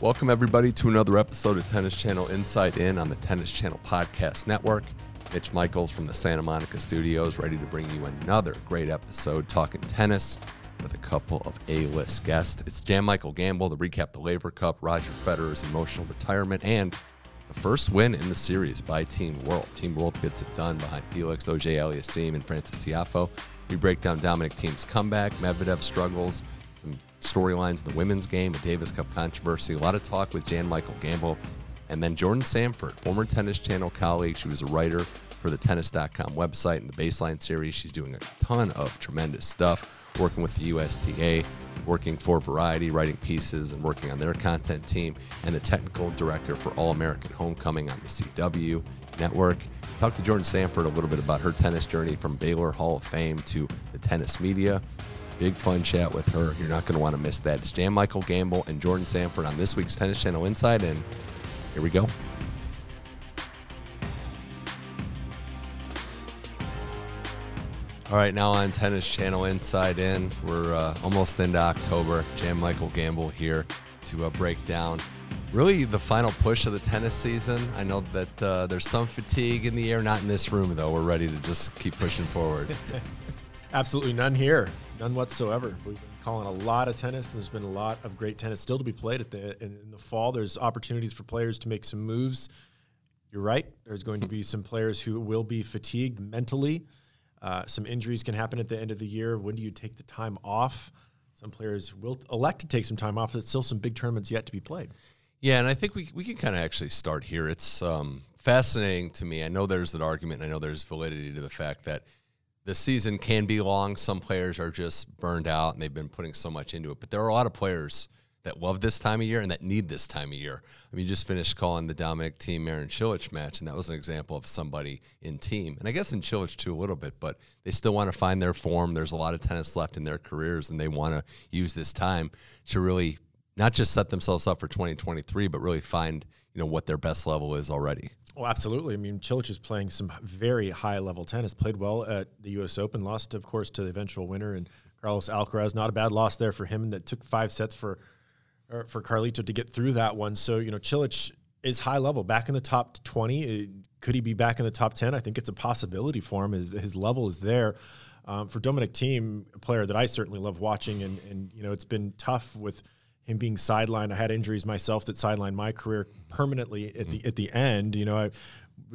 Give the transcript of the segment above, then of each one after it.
Welcome, everybody, to another episode of Tennis Channel Inside In on the Tennis Channel Podcast Network. Mitch Michaels from the Santa Monica studios, ready to bring you another great episode talking tennis with a couple of A list guests. It's Jan Michael Gamble to recap the Laver Cup, Roger Federer's emotional retirement, and the first win in the series by Team World. Team World gets it done behind Felix, Auger-Aliassime, and Francis Tiafoe. We break down Dominic Thiem's comeback, Medvedev struggles, storylines in the women's game, a Davis Cup controversy, a lot of talk with Jan Michael Gamble, and then Jordan Sanford, former Tennis Channel colleague. She was a writer for the Tennis.com website and the Baseline series. She's doing a ton of tremendous stuff, working with the USTA, working for Variety, writing pieces and working on their content team, and the technical director for All American Homecoming on the CW network. Talk to Jordan Sanford a little bit about her tennis journey from Baylor Hall of Fame to the tennis media. Big fun chat with her. You're not going to want to miss that. It's Jan Michael Gamble and Jordan Sanford on this week's Tennis Channel Inside, and here we go. All right, now on Tennis Channel Inside In, we're uh, almost into October. Jan Michael Gamble here to uh, break down really the final push of the tennis season. I know that uh, there's some fatigue in the air, not in this room though. We're ready to just keep pushing forward. Absolutely none here. None whatsoever. We've been calling a lot of tennis. There's been a lot of great tennis still to be played at the in, in the fall. There's opportunities for players to make some moves. You're right. There's going to be some players who will be fatigued mentally. Uh, some injuries can happen at the end of the year. When do you take the time off? Some players will elect to take some time off, but still some big tournaments yet to be played. Yeah, and I think we, we can kind of actually start here. It's um, fascinating to me. I know there's an argument, I know there's validity to the fact that – the season can be long. Some players are just burned out and they've been putting so much into it. But there are a lot of players that love this time of year and that need this time of year. I mean, you just finished calling the Dominic Thiem Marin Cilic match, and that was an example of somebody in Thiem. And I guess in Cilic too a little bit, but they still want to find their form. There's a lot of tennis left in their careers, and they want to use this time to really not just set themselves up for 2023, but really find you know what their best level is already. Well, absolutely. I mean, Cilic is playing some very high level tennis. Played well at the U.S. Open. Lost, of course, to the eventual winner and Carlos Alcaraz. Not a bad loss there for him. That took five sets for for Carlito to get through that one. So you know, Cilic is high level, back in the top twenty. Uh, could he be back in the top ten? I think it's a possibility for him. His, his level is there. Um, for Dominic Thiem, a player that I certainly love watching, and and you know, it's been tough with him being sidelined. I had injuries myself that sidelined my career permanently at the at the end. You know, I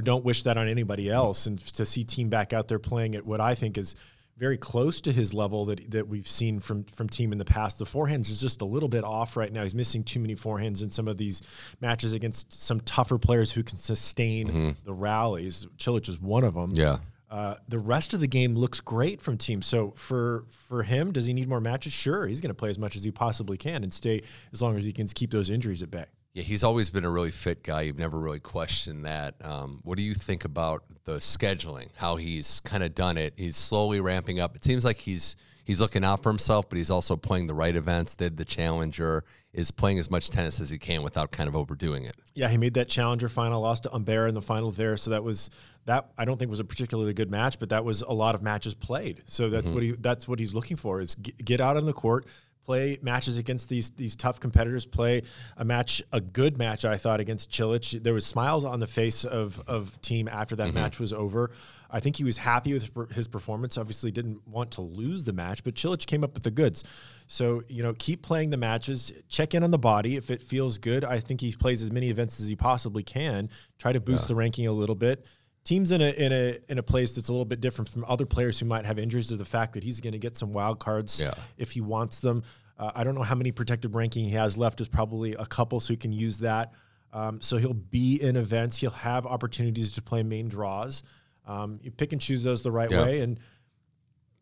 don't wish that on anybody else. And to see Thiem back out there playing at what I think is very close to his level that that we've seen from from Thiem in the past. The forehands is just a little bit off right now. He's missing too many forehands in some of these matches against some tougher players who can sustain mm-hmm. the rallies. Cilic is one of them. Yeah. Uh, the rest of the game looks great from Thiem. So for for him, does he need more matches? Sure, he's going to play as much as he possibly can and stay as long as he can keep those injuries at bay. Yeah, he's always been a really fit guy. You've never really questioned that. Um, what do you think about the scheduling? How he's kind of done it? He's slowly ramping up. It seems like he's he's looking out for himself, but he's also playing the right events. Did the Challenger is playing as much tennis as he can without kind of overdoing it. Yeah, he made that Challenger final, lost to Humbert in the final there, so that was that I don't think was a particularly good match, but that was a lot of matches played. So that's mm-hmm. what he that's what he's looking for is get, get out on the court, play matches against these these tough competitors. Play a match, a good match, I thought against Cilic. There was smiles on the face of of Thiem after that mm-hmm. match was over. I think he was happy with his performance. Obviously, didn't want to lose the match, but Cilic came up with the goods. So you know, keep playing the matches. Check in on the body if it feels good. I think he plays as many events as he possibly can. Try to boost yeah. the ranking a little bit. Thiem's in a in a in a place that's a little bit different from other players who might have injuries to the fact that he's going to get some wild cards yeah. if he wants them. Uh, I don't know how many protected ranking he has left. Is probably a couple, so he can use that. Um, so he'll be in events. He'll have opportunities to play main draws. Um, you pick and choose those the right yeah. way, and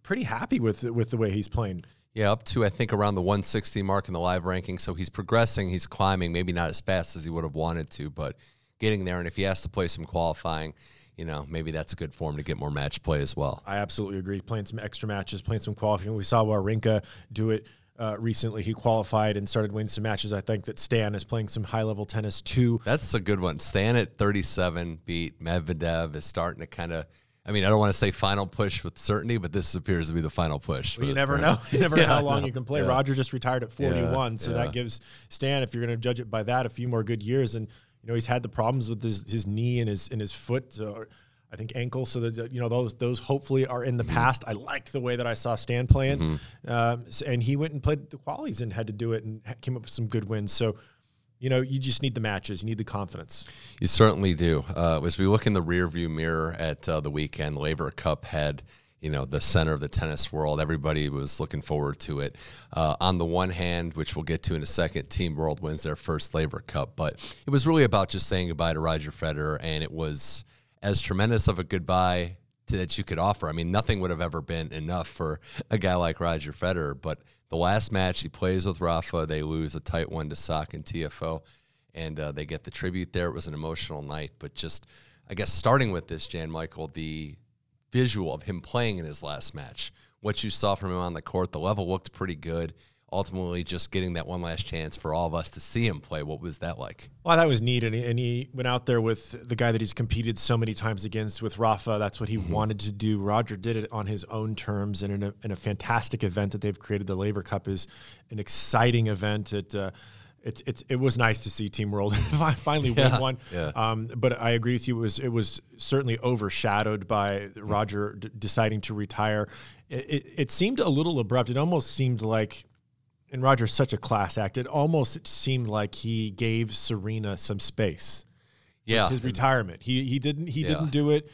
pretty happy with with the way he's playing. Yeah, up to I think around the 160 mark in the live ranking. So he's progressing. He's climbing. Maybe not as fast as he would have wanted to, but getting there. And if he has to play some qualifying, you know, maybe that's a good form to get more match play as well. I absolutely agree. Playing some extra matches, playing some qualifying. We saw Wawrinka do it uh, recently. He qualified and started winning some matches. I think that Stan is playing some high level tennis too. That's a good one. Stan at 37 beat Medvedev is starting to kind of. I mean, I don't want to say final push with certainty, but this appears to be the final push. Well, you never know. You never Yeah, know how long know. you can play. Yeah. Roger just retired at 41, so yeah. that gives Stan, if you're going to judge it by that, a few more good years. And you know, he's had the problems with his, his knee and his and his foot. I think ankle. So that you know those those hopefully are in the Mm-hmm. past. I liked the way that I saw Stan playing, um, and he went and played the qualies and had to do it and came up with some good wins. So. You know, you just need the matches. You need the confidence. You certainly do. Uh, as we look in the rearview mirror at uh, the weekend, Laver Cup had, you know, the center of the tennis world. Everybody was looking forward to it. Uh, on the one hand, which we'll get to in a second, Team World wins their first Laver Cup, but it was really about just saying goodbye to Roger Federer, and it was as tremendous of a goodbye to, that you could offer. I mean, nothing would have ever been enough for a guy like Roger Federer, but the last match he plays with Rafa, they lose a tight one to Sock and Tiafoe and uh, they get the tribute there. It was an emotional night, but just I guess starting with this, Jan Michael, the visual of him playing in his last match, what you saw from him on the court, the level looked pretty good. Ultimately, just getting that one last chance for all of us to see him play. What was that like? Well, that was neat, and he, and he went out there with the guy that he's competed so many times against with Rafa. That's what he wanted to do. Roger did it on his own terms, and in a, in a fantastic event that they've created. The Laver Cup is an exciting event. It uh, it, it, it was nice to see Team World finally Yeah, win one. yeah. Um, but I agree with you. It was it was certainly overshadowed by Roger d- deciding to retire. It, it, it seemed a little abrupt. It almost seemed like and Roger's such a class act. It almost it seemed like he gave Serena some space. Yeah, His retirement. He he didn't he Yeah. didn't do it.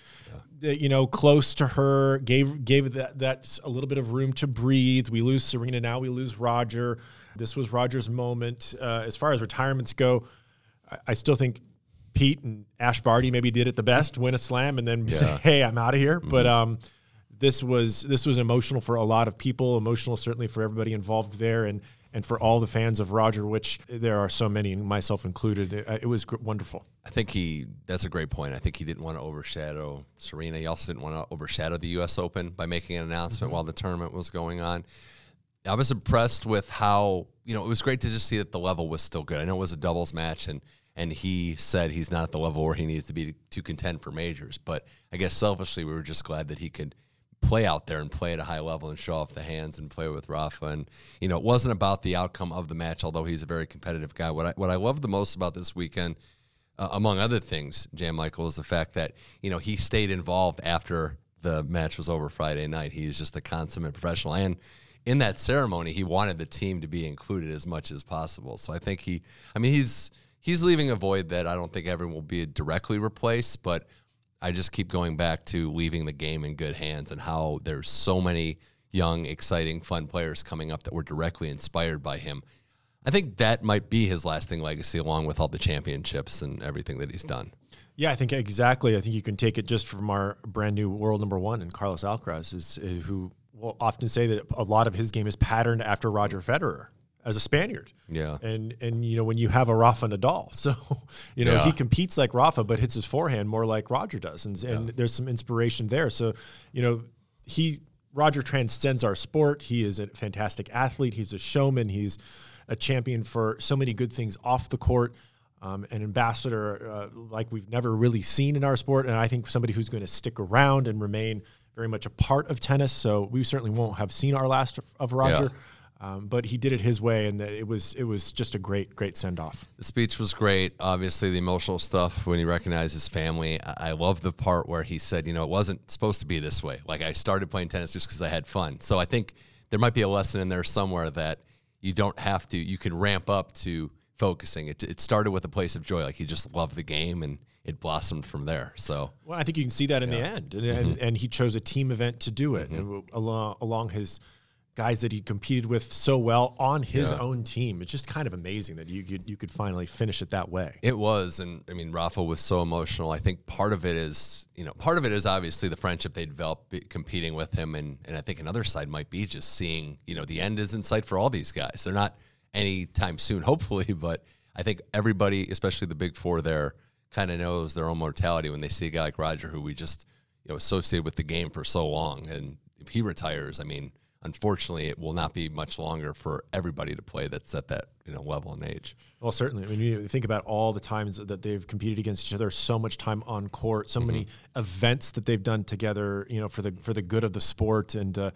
uh, You know, close to her, gave gave that that a little bit of room to breathe. We lose Serena now. We lose Roger. This was Roger's moment. Uh, as far as retirements go, I, I still think Pete and Ash Barty maybe did it the best, win a slam, and then say, "Hey, I'm out of here." But um, this was this was emotional for a lot of people. Emotional, certainly for everybody involved there, and and for all the fans of Roger, which there are so many, myself included. It, it was gr- wonderful. I think he. That's a great point. I think he didn't want to overshadow Serena. He also didn't want to overshadow the U.S. Open by making an announcement mm-hmm. while the tournament was going on. I was impressed with how you know it was great to just see that the level was still good. I know it was a doubles match, and and he said he's not at the level where he needs to be to, to contend for majors. But I guess selfishly, we were just glad that he could play out there and play at a high level and show off the hands and play with Rafa. And you know, it wasn't about the outcome of the match, although he's a very competitive guy. What I what I love the most about this weekend uh, among other things, Jan Michael, is the fact that you know he stayed involved after the match was over Friday night. He He's just a consummate professional, and in that ceremony, he wanted the team to be included as much as possible. So I think he, I mean, he's he's leaving a void that I don't think everyone will be directly replaced, but I just keep going back to leaving the game in good hands and how there's so many young, exciting, fun players coming up that were directly inspired by him. I think that might be his lasting legacy, along with all the championships and everything that he's done. Yeah, I think exactly. I think you can take it just from our brand new world number one, and Carlos Alcaraz is uh, who will often say that a lot of his game is patterned after Roger Federer as a Spaniard. Yeah. And and you know when you have a Rafa Nadal, so you know Yeah. he competes like Rafa, but hits his forehand more like Roger does, and, and there's some inspiration there. So you know he Roger transcends our sport. He is a fantastic athlete. He's a showman. He's a champion for so many good things off the court. Um, an ambassador uh, like we've never really seen in our sport, and I think somebody who's going to stick around and remain very much a part of tennis. So we certainly won't have seen our last of, of Roger. Um, but he did it his way, and that it was it was just a great great send off. The speech was great. Obviously, the emotional stuff when he recognized his family. I, I love the part where he said, you know, it wasn't supposed to be this way. Like, I started playing tennis just because I had fun. So I think there might be a lesson in there somewhere that you don't have to, you can ramp up to focusing. It, it started with a place of joy. Like, he just loved the game and it blossomed from there. So, Well, I think you can see that in the end, and, and, and he chose a team event to do it, and along along his guys that he competed with so well on his Yeah. own team. It's just kind of amazing that you could you could finally finish it that way. It was, and I mean, Rafa was so emotional. I think part of it is, you know, part of it is obviously the friendship they developed competing with him, and and I think another side might be just seeing, you know, the end is in sight for all these guys. They're not anytime soon, hopefully, but I think everybody, especially the big four, there, kind of knows their own mortality when they see a guy like Roger, who we just, you know, associated with the game for so long, and if he retires, I mean. Unfortunately, it will not be much longer for everybody to play that's at that you know level in age. Well, certainly. I mean, you think about all the times that they've competed against each other, so much time on court, so many events that they've done together, you know, for the for the good of the sport. And uh,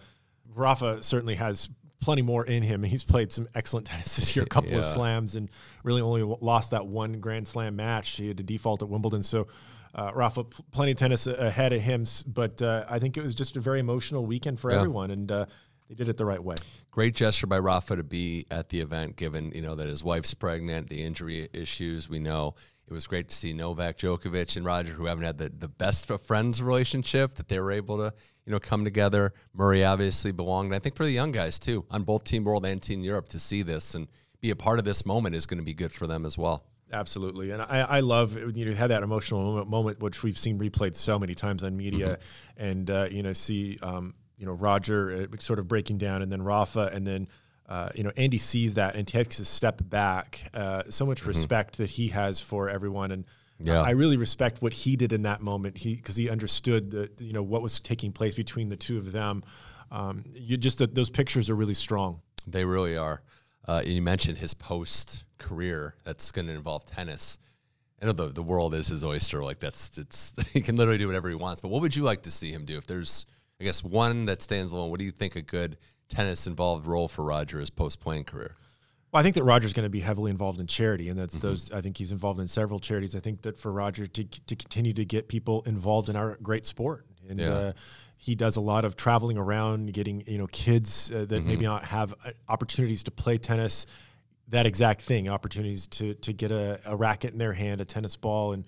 Rafa certainly has plenty more in him. He's played some excellent tennis this year, a couple of slams, and really only lost that one Grand Slam match. He had to default at Wimbledon, so. Uh, Rafa, plenty of tennis ahead of him, but uh, I think it was just a very emotional weekend for Yeah. everyone, and uh, they did it the right way. great gesture by Rafa to be at the event, given you know that his wife's pregnant, the injury issues we know. It was great to see Novak Djokovic and Roger, who haven't had the, the best of friends relationship, that they were able to you know come together. Murray obviously belonged. I think for the young guys too, on both Team World and Team Europe, to see this and be a part of this moment is going to be good for them as well. Absolutely, and I, I love you know had that emotional moment, moment which we've seen replayed so many times on media, and uh, you know see um, you know Roger uh, sort of breaking down, and then Rafa, and then uh, you know Andy sees that and takes a step back. Uh, so much respect that he has for everyone, and Yeah. I really respect what he did in that moment. He because he understood the you know what was taking place between the two of them. Um, you just that those pictures are really strong. They really are. Uh, and you mentioned his post career that's going to involve tennis. I know the, the world is his oyster. Like that's it's he can literally do whatever he wants. But what would you like to see him do? If there's, I guess, one that stands alone, what do you think a good tennis involved role for Roger is post playing career? Well, I think that Roger's going to be heavily involved in charity, and Mm-hmm. that's those. I think he's involved in several charities. I think that for Roger to to continue to get people involved in our great sport, and Yeah. uh, he does a lot of traveling around, getting you know kids uh, that Mm-hmm. maybe not have uh, opportunities to play tennis. That exact thing, opportunities to to get a, a racket in their hand, a tennis ball, and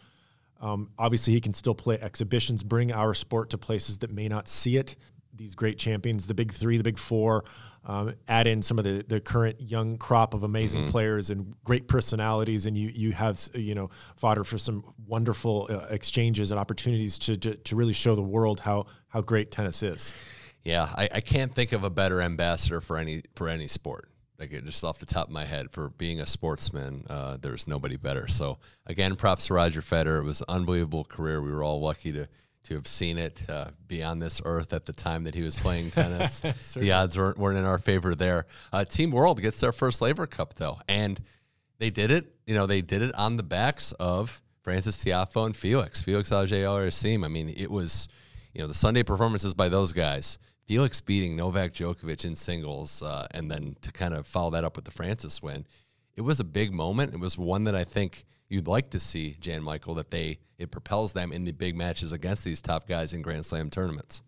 um, obviously he can still play exhibitions, bring our sport to places that may not see it. These great champions, the big three, the big four, um, add in some of the, the current young crop of amazing players and great personalities, and you you have you know fodder for some wonderful uh, exchanges and opportunities to, to to really show the world how how great tennis is. Yeah, I, I can't think of a better ambassador for any for any sport. Like just off the top of my head, for being a sportsman, uh, there's nobody better. So again, props to Roger Federer. It was an unbelievable career. We were all lucky to to have seen it uh, be on this earth at the time that he was playing tennis. the odds weren't, weren't in our favor there. Uh, Team World gets their first Laver Cup though, and they did it. You know, they did it on the backs of Francis Tiafoe and Felix, Felix Auger. I mean, it was, you know, the Sunday performances by those guys. Felix beating Novak Djokovic in singles, uh, and then to kind of follow that up with the Francis win, it was a big moment. It was one that I think you'd like to see, Jan Michael, that they it propels them in the big matches against these top guys in Grand Slam tournaments.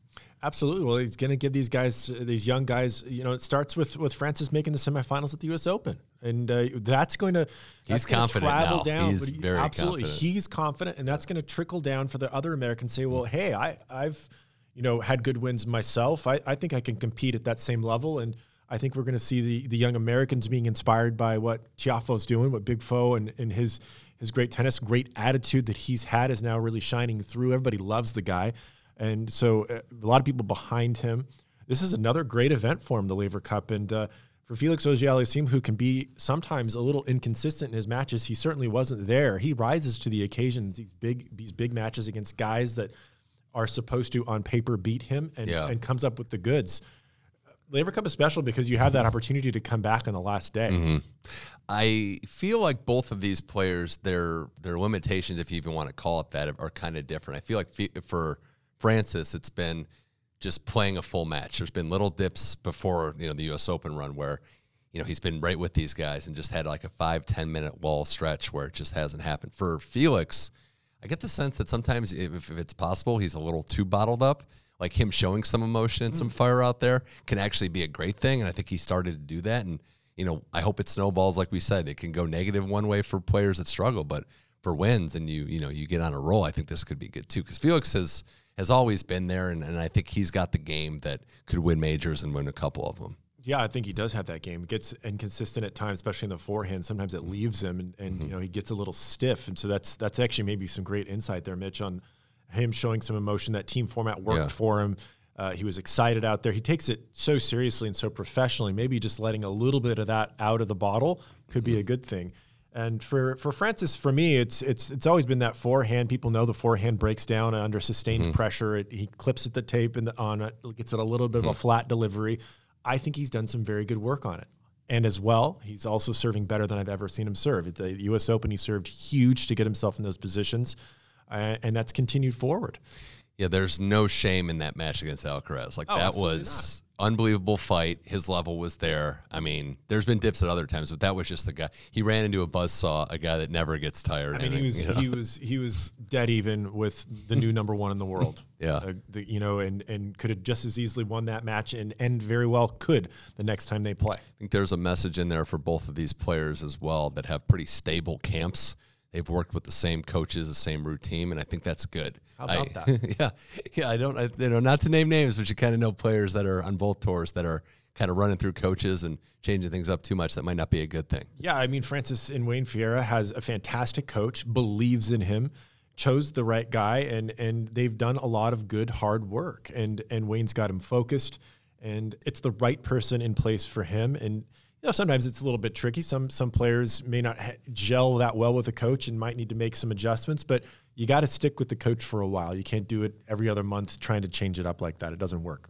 Absolutely. Well, he's going to give these guys, these young guys, you know, it starts with with Francis making the semifinals at the U.S. Open, and uh, that's going to He's confident travel now. down. He's he- very absolutely, confident. he's confident, and that's going to trickle down for the other Americans. Say, well, hey, I I've you know had good wins myself. I, I think I can compete at that same level, and I think we're going to see the the young Americans being inspired by what Tiafoe's doing, what Big Foe and and his his great tennis, great attitude that he's had is now really shining through. Everybody loves the guy. And so uh, a lot of people behind him. This is another great event for him, the Laver Cup. And uh, for Felix Auger-Aliassime, who can be sometimes a little inconsistent in his matches, he certainly wasn't there. He rises to the occasion. These big these big matches against guys that are supposed to on paper beat him and, Yeah. and comes up with the goods. Laver Cup is special because you have that opportunity to come back on the last day. Mm-hmm. I feel like both of these players, their their limitations, if you even want to call it that, are kind of different. I feel like for Francis, it's been just playing a full match. There's been little dips before you know the U.S. Open run where you know he's been right with these guys and just had like a five ten minute wall stretch where it just hasn't happened. For Felix, I get the sense that sometimes if, if it's possible, he's a little too bottled up. Like him showing some emotion and some mm. fire out there can actually be a great thing, and I think he started to do that. And you know, I hope it snowballs. Like we said, it can go negative one way for players that struggle, but for wins and you you know you get on a roll, I think this could be good too. Because Felix has has always been there, and, and I think he's got the game that could win majors and win a couple of them. Yeah, I think he does have that game. Gets inconsistent at times, especially in the forehand. Sometimes it leaves him, and, and you mm-hmm. know he gets a little stiff, and so that's that's actually maybe some great insight there, Mitch, on him showing some emotion. That team format worked Yeah. for him. Uh, he was excited out there. He takes it so seriously and so professionally. Maybe just letting a little bit of that out of the bottle could be a mm-hmm. good thing. And for for Francis, for me, it's it's it's always been that forehand. People know the forehand breaks down under sustained mm-hmm. pressure. It, he clips at the tape and on it, gets it a little bit of a flat delivery. I think he's done some very good work on it. And as well, he's also serving better than I've ever seen him serve. At the U.S. Open, he served huge to get himself in those positions, uh, and that's continued forward. Yeah, there's no shame in that match against Alcaraz. Like Oh, that was unbelievable fight. His level was there. I mean, there's been dips at other times, but that was just the guy. He ran into a buzzsaw, a guy that never gets tired. I mean, he was you know, he was he was dead even with the new number one in the world. Yeah. Uh, the, you know, and and could have just as easily won that match, and and very well could the next time they play. I think there's a message in there for both of these players as well that have pretty stable camps. They've worked with the same coaches, the same routine, and I think that's good. How about I- yeah, yeah. I don't, I, you know, not to name names, but you kind of know players that are on both tours that are kind of running through coaches and changing things up too much. That might not be a good thing. Yeah, I mean, Francis and Wayne Ferreira has a fantastic coach, believes in him, chose the right guy, and and they've done a lot of good hard work. And and Wayne's got him focused, and it's the right person in place for him. And know, sometimes it's a little bit tricky. Some some players may not gel that well with a coach and might need to make some adjustments, but you got to stick with the coach for a while. You can't do it every other month trying to change it up like that. It doesn't work.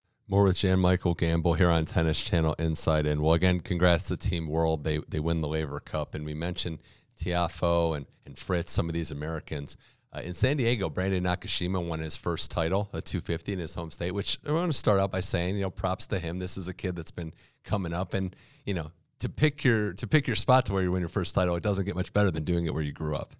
More with Jan Michael Gamble here on Tennis Channel Inside In. Well, again, congrats to Team World. They they win the Laver Cup, and we mentioned Tiafoe and and Fritz, some of these Americans. Uh, in San Diego, Brandon Nakashima won his first title, a 250 in his home state. Which I want to start out by saying, you know, props to him. This is a kid that's been coming up, and you know, to pick your to pick your spot to where you win your first title, it doesn't get much better than doing it where you grew up.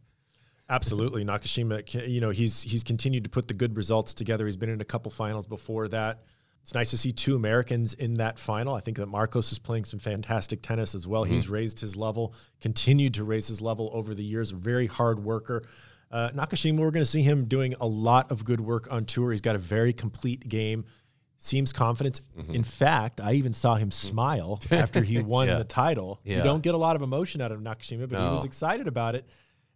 Absolutely, Nakashima. You know, he's he's continued to put the good results together. He's been in a couple finals before that. It's nice to see two Americans in that final. I think that Marcos is playing some fantastic tennis as well. He's mm-hmm. raised his level, continued to raise his level over the years. A very hard worker. Uh, Nakashima, we're going to see him doing a lot of good work on tour. He's got a very complete game. Seems confident. Mm-hmm. In fact, I even saw him mm-hmm. smile after he won Yeah. the title. Yeah. You don't get a lot of emotion out of Nakashima, but he was excited about it.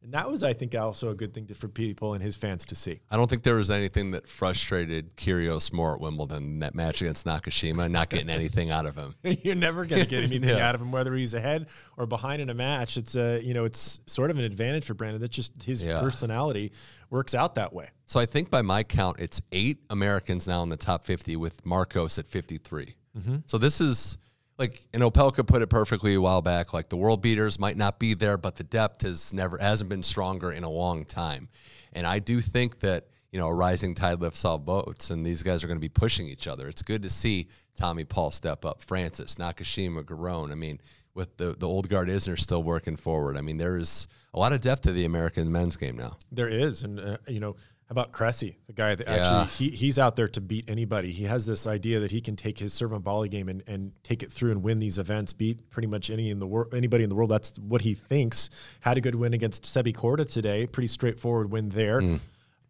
And that was, I think, also a good thing to, for people and his fans to see. I don't think there was anything that frustrated Kyrgios more at Wimbledon than that match against Nakashima, not getting anything out of him. You're never going to get anything Yeah. out of him, whether he's ahead or behind in a match. It's a, you know, it's sort of an advantage for Brandon. That's just his Yeah. personality works out that way. So I think by my count, it's eight Americans now in the top 50 with Marcos at 53. Mm-hmm. So this is like, and Opelka put it perfectly a while back. Like the world beaters might not be there, but the depth has never hasn't been stronger in a long time. And I do think that you know a rising tide lifts all boats, and these guys are going to be pushing each other. It's good to see Tommy Paul step up, Francis, Nakashima, Giron. I mean, with the the old guard Isner still working forward. I mean, there is a lot of depth to the American men's game now. There is, and uh, you know, how about Cressy, the guy that Yeah. actually he, he's out there to beat anybody. He has this idea that he can take his serve and volley game and, and take it through and win these events, beat pretty much any in the world, anybody in the world. That's what he thinks. Had a good win against Sebi Korda today, pretty straightforward win there. Mm.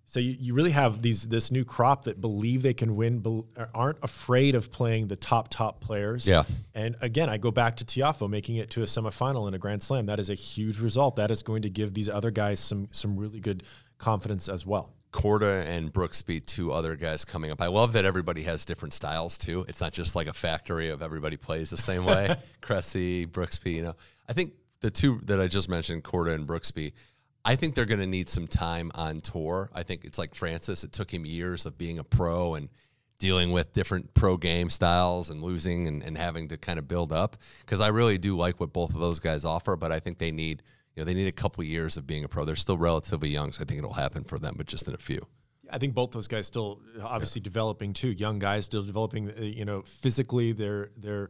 So you, you really have these this new crop that believe they can win, bel- aren't afraid of playing the top top players. Yeah. And again, I go back to Tiafoe making it to a semifinal in a Grand Slam. That is a huge result. That is going to give these other guys some some really good confidence as well. Korda and Brooksby, two other guys coming up. I love that everybody has different styles too. It's not just like a factory of everybody plays the same way. Cressy, Brooksby, you know. I think the two that I just mentioned, Korda and Brooksby, I think they're going to need some time on tour. I think it's like Francis. It took him years of being a pro and dealing with different pro game styles and losing and, and having to kind of build up. Because I really do like what both of those guys offer, but I think they need you know they need a couple years of being a pro. They're still relatively young, so I think it'll happen for them, but just in a few. I think both those guys still obviously developing too. Young guys still developing. uh, You know, physically they're they're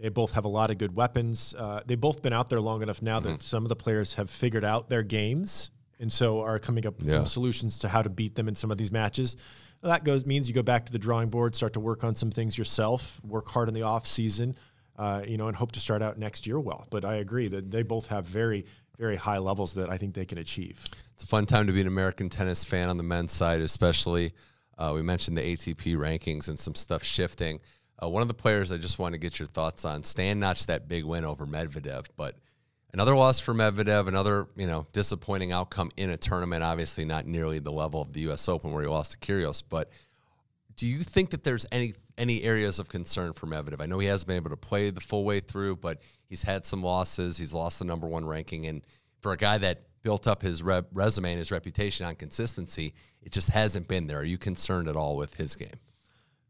They both have a lot of good weapons. Uh, they've both been out there long enough now Mm-hmm. that some of the players have figured out their games and so are coming up with Yeah. some solutions to how to beat them in some of these matches. Well, that goes means you go back to the drawing board, start to work on some things yourself, work hard in the off season, uh, you know, and hope to start out next year well. But I agree that they both have very, very high levels that I think they can achieve. It's a fun time to be an American tennis fan on the men's side, especially. Uh, we mentioned the ATP rankings and some stuff shifting. Uh, one of the players I just want to get your thoughts on. Stan notched that big win over Medvedev, but another loss for Medvedev, another you know disappointing outcome in a tournament. Obviously, not nearly the level of the U.S. Open where he lost to Kyrgios. But do you think that there's any any areas of concern for Medvedev? I know he hasn't been able to play the full way through, but he's had some losses. He's lost the number one ranking, and for a guy that built up his re- resume and his reputation on consistency, it just hasn't been there. Are you concerned at all with his game?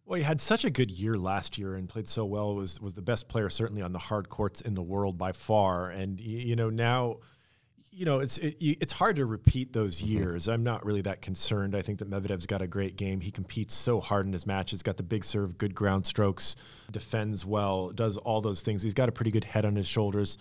Well, he had such a good year last year and played so well. Was was the best player certainly on the hard courts in the world by far. And you know now, you know it's it, it's hard to repeat those mm-hmm. years. I'm not really that concerned. I think that Medvedev's got a great game. He competes so hard in his matches. Got the big serve, good ground strokes, defends well, does all those things. He's got a pretty good head on his shoulders.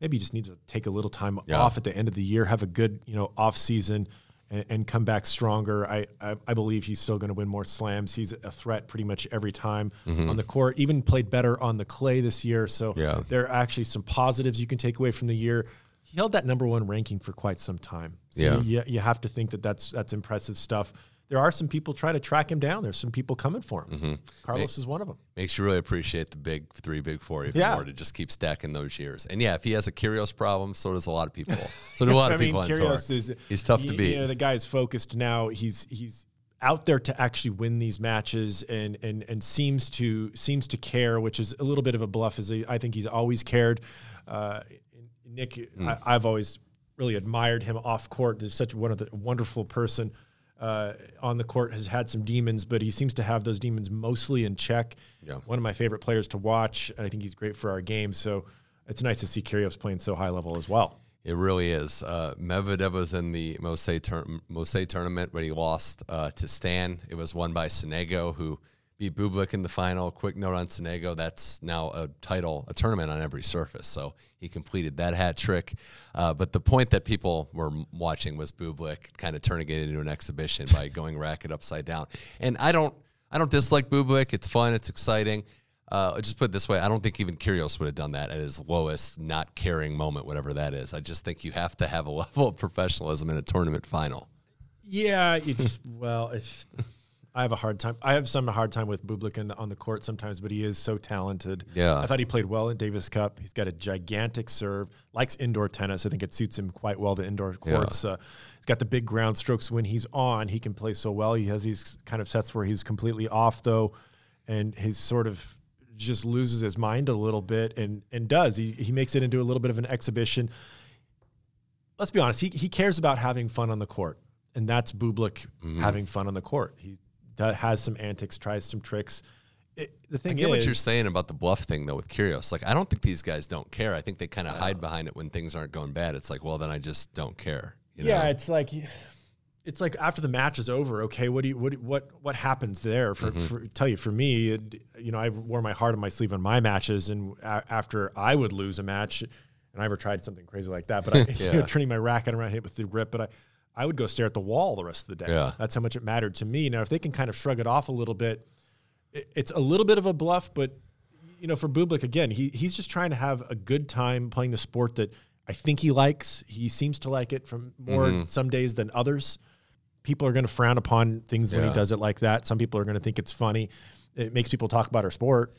Maybe he just needs to take a little time Yeah. off at the end of the year, have a good you know off season and, and come back stronger. I, I, I believe he's still going to win more slams. He's a threat pretty much every time mm-hmm. on the court. Even played better on the clay this year. So Yeah. there are actually some positives you can take away from the year. He held that number one ranking for quite some time. So Yeah. you, you have to think that that's that's impressive stuff. There are some people trying to track him down. There's some people coming for him. Carlos is one of them. Makes you really appreciate the big three, big four even Yeah. more to just keep stacking those years. And yeah, if he has a Kyrgios problem, so does a lot of people. So do a lot of I mean, people on Kyrgios tour. is He's tough to you- beat. You know, the guy's focused now. He's he's out there to actually win these matches and and and seems to seems to care, which is a little bit of a bluff. As I think he's always cared. Uh, Nick, Hmm. I, I've always really admired him off court. There's such one of the wonderful person. Uh, on the court has had some demons, but he seems to have those demons mostly in check. Yeah. One of my favorite players to watch, and I think he's great for our game. So it's nice to see Kyrgios playing so high level as well. It really is. Uh, Medvedev was in the Mose, tour- Mose tournament, but he lost uh, to Stan. It was won by Sonego, who beat Bublik in the final. Quick note on Sonego: that's now a title, a tournament on every surface. So he completed that hat trick. Uh, but the point that people were watching was Bublik kind of turning it into an exhibition by going racket upside down. And I don't, I don't dislike Bublik. It's fun. It's exciting. Uh, just put it this way: I don't think even Kyrgios would have done that at his lowest, not caring moment, whatever that is. I just think you have to have a level of professionalism in a tournament final. Yeah, you just well, it's, I have a hard time. I have some hard time with Bublik in, on the court sometimes, but he is so talented. Yeah. I thought he played well in Davis Cup. He's got a gigantic serve. Likes indoor tennis. I think it suits him quite well. The indoor courts. Uh, he's got the big ground strokes. When he's on, he can play so well. He has these kind of sets where he's completely off though, and he's sort of just loses his mind a little bit and and does he he makes it into a little bit of an exhibition let's be honest, he, he cares about having fun on the court. And that's Bublik Mm-hmm. having fun on the court. He do- has some antics, tries some tricks. It, the thing I get is, what you're saying about the bluff thing though with Kyrgios. Like I don't think these guys don't care. I think they kind of hide behind it when things aren't going bad. It's like, well, then I just don't care. You yeah, know? it's like it's like after the match is over, okay, what do you what what what happens there? For, Mm-hmm. for tell you for me, it, you know, I wore my heart on my sleeve on my matches, and a, after I would lose a match, and I never tried something crazy like that, but I you know, turning my racket around, hit with the grip, but I. I would go stare at the wall the rest of the day. Yeah. That's how much it mattered to me. Now, if they can kind of shrug it off a little bit, it's a little bit of a bluff, but you know, for Bublik again, he he's just trying to have a good time playing the sport that I think he likes. He seems to like it from more Mm-hmm. some days than others. People are going to frown upon things when he does it like that. Some people are going to think it's funny. It makes people talk about our sport.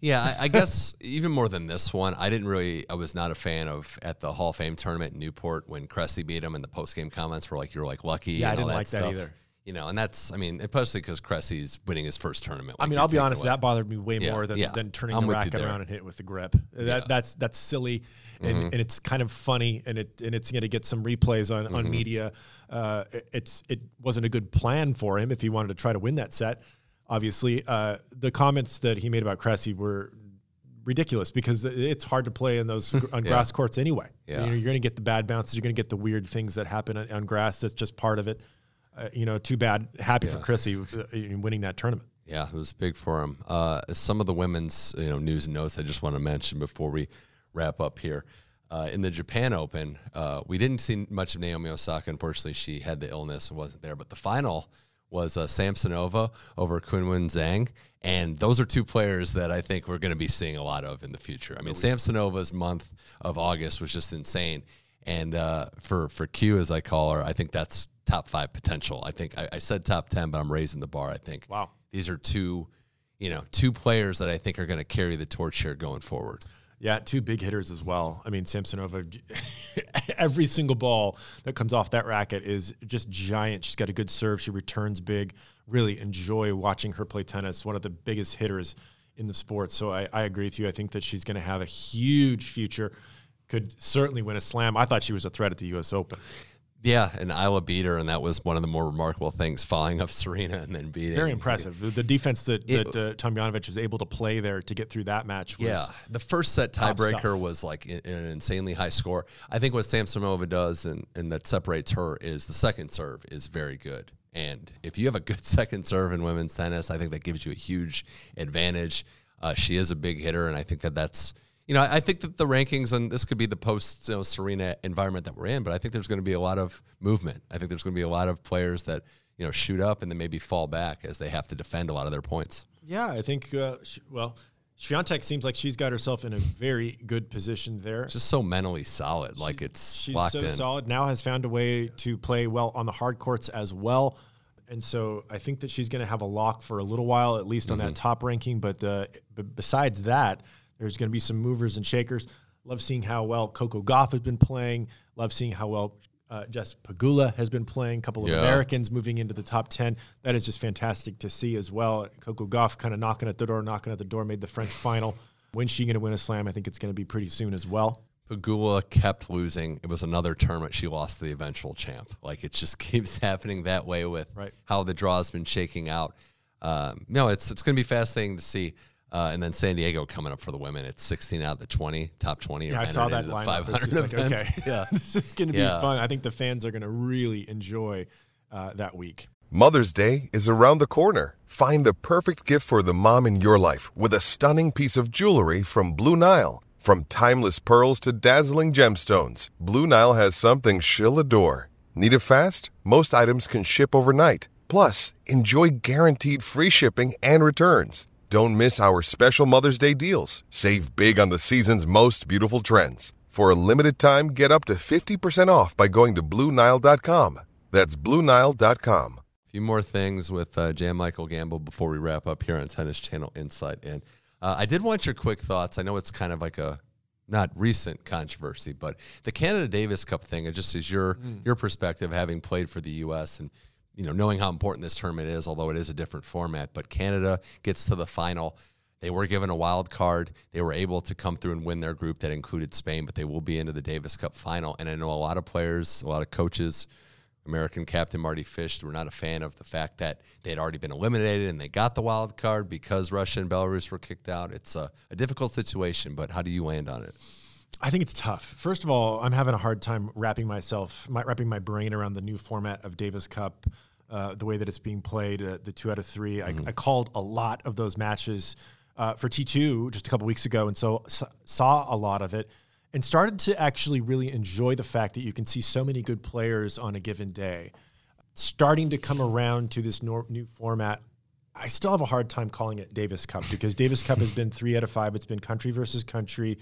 Yeah, I, I guess even more than this one, I didn't really. I was not a fan of at the Hall of Fame tournament in Newport when Cressy beat him, and the post game comments were like, "You're like lucky." Yeah, I didn't like that stuff. either. You know, and that's. I mean, especially because Cressy's winning his first tournament. I mean, I'll be honest, away- that bothered me way Yeah, more than, yeah. than turning I'm the racket around and hit it with the grip. Yeah. That that's that's silly, and, Mm-hmm. and it's kind of funny, and it and it's going to get some replays on Mm-hmm. on media. Uh, it- it's it wasn't a good plan for him if he wanted to try to win that set. Obviously, uh, the comments that he made about Cressy were ridiculous because it's hard to play in those on Yeah. grass courts anyway. Yeah. You know, you're going to get the bad bounces, you're going to get the weird things that happen on, on grass. That's just part of it. uh, you know, too bad. Happy for Yeah. Cressy uh, winning that tournament. Yeah, it was big for him. Uh, some of the women's you know news and notes I just want to mention before we wrap up here. Uh, in the Japan Open, uh, we didn't see much of Naomi Osaka. Unfortunately, she had the illness and wasn't there. But the final was uh, Samsonova over Qinwen Zheng. And those are two players that I think we're going to be seeing a lot of in the future. I mean, Samsonova's month of August was just insane. And uh, for, for Q, as I call her, I think that's top five potential. I think I, I said top 10, but I'm raising the bar. I think Wow. these are two, you know, two players that I think are going to carry the torch here going forward. Yeah, two big hitters as well. I mean, Samsonova, every single ball that comes off that racket is just giant. She's got a good serve. She returns big. Really enjoy watching her play tennis. One of the biggest hitters in the sport. So I, I agree with you. I think that she's going to have a huge future. Could certainly win a slam. I thought she was a threat at the U.S. Open. Yeah, and Ajla beat her, and that was one of the more remarkable things, following up Serena and then beating. Very impressive. The, the defense that, It- that uh, Tomljanovic was able to play there to get through that match was Yeah, the first set tiebreaker was like in- an insanely high score. I think what Samsonova does and, and that separates her is the second serve is very good. And if you have a good second serve in women's tennis, I think that gives you a huge advantage. Uh, she is a big hitter, and I think that that's you know I, think that the rankings and this could be the post you know, Serena environment that we're in, but I think there's going to be a lot of movement. I think there's going to be a lot of players that you know shoot up and then maybe fall back as they have to defend a lot of their points. Yeah, I think, uh, sh- well, Swiatek seems like she's got herself in a very good position there. Just so mentally solid, like it's She's locked so in. solid. Now has found a way to play well on the hard courts as well. And so I think that she's going to have a lock for a little while, at least on Mm-hmm. that top ranking. But, uh, but besides that, there's going to be some movers and shakers. Love seeing how well Coco Gauff has been playing. Love seeing how well uh, Jess Pegula has been playing. A couple of Yeah. Americans moving into the top 10. That is just fantastic to see as well. Coco Gauff kind of knocking at the door, knocking at the door, made the French final. When's she going to win a slam? I think it's going to be pretty soon as well. Pegula kept losing. It was another tournament she lost to the eventual champ. Like it just keeps happening that way with Right. how the draw's been shaking out. Um, no, it's it's going to be fascinating to see. Uh, and then San Diego coming up for the women. It's 16 out of the 20, top 20. Yeah, I saw that into the lineup. It's 500 just like, event. okay, yeah. this is going to be Yeah. fun. I think the fans are going to really enjoy uh, that week. Mother's Day is around the corner. Find the perfect gift for the mom in your life with a stunning piece of jewelry from Blue Nile. From timeless pearls to dazzling gemstones, Blue Nile has something she'll adore. Need it fast? Most items can ship overnight. Plus, enjoy guaranteed free shipping and returns. Don't miss our special Mother's Day deals. Save big on the season's most beautiful trends. For a limited time, get up to 50% off by going to BlueNile.com. That's BlueNile.com. A few more things with uh, Jan Michael Gamble before we wrap up here on Tennis Channel Inside And Uh, I did want your quick thoughts. I know it's kind of like a not recent controversy, but the Canada Davis Cup thing. It just is your your perspective, having played for the U.S. and you know knowing how important this tournament is, although it is a different format. But Canada gets to the final. They were given a wild card. They were able to come through and win their group that included Spain, but they will be into the Davis Cup final. And I know a lot of players, a lot of coaches American captain Mardy Fish were not a fan of the fact that they had already been eliminated and they got the wild card because Russia and Belarus were kicked out. It's a, a difficult situation, but how do you land on it? I think it's tough. First of all, I'm having a hard time wrapping myself, my, wrapping my brain around the new format of Davis Cup, uh, the way that it's being played, uh, the two out of 3 I, I called a lot of those matches uh, for T2 just a couple weeks ago, and so saw a lot of it, and started to actually really enjoy the fact that you can see so many good players on a given day. Starting to come around to this nor- new format, I still have a hard time calling it Davis Cup because Davis Cup has been three out of five. It's been country versus country.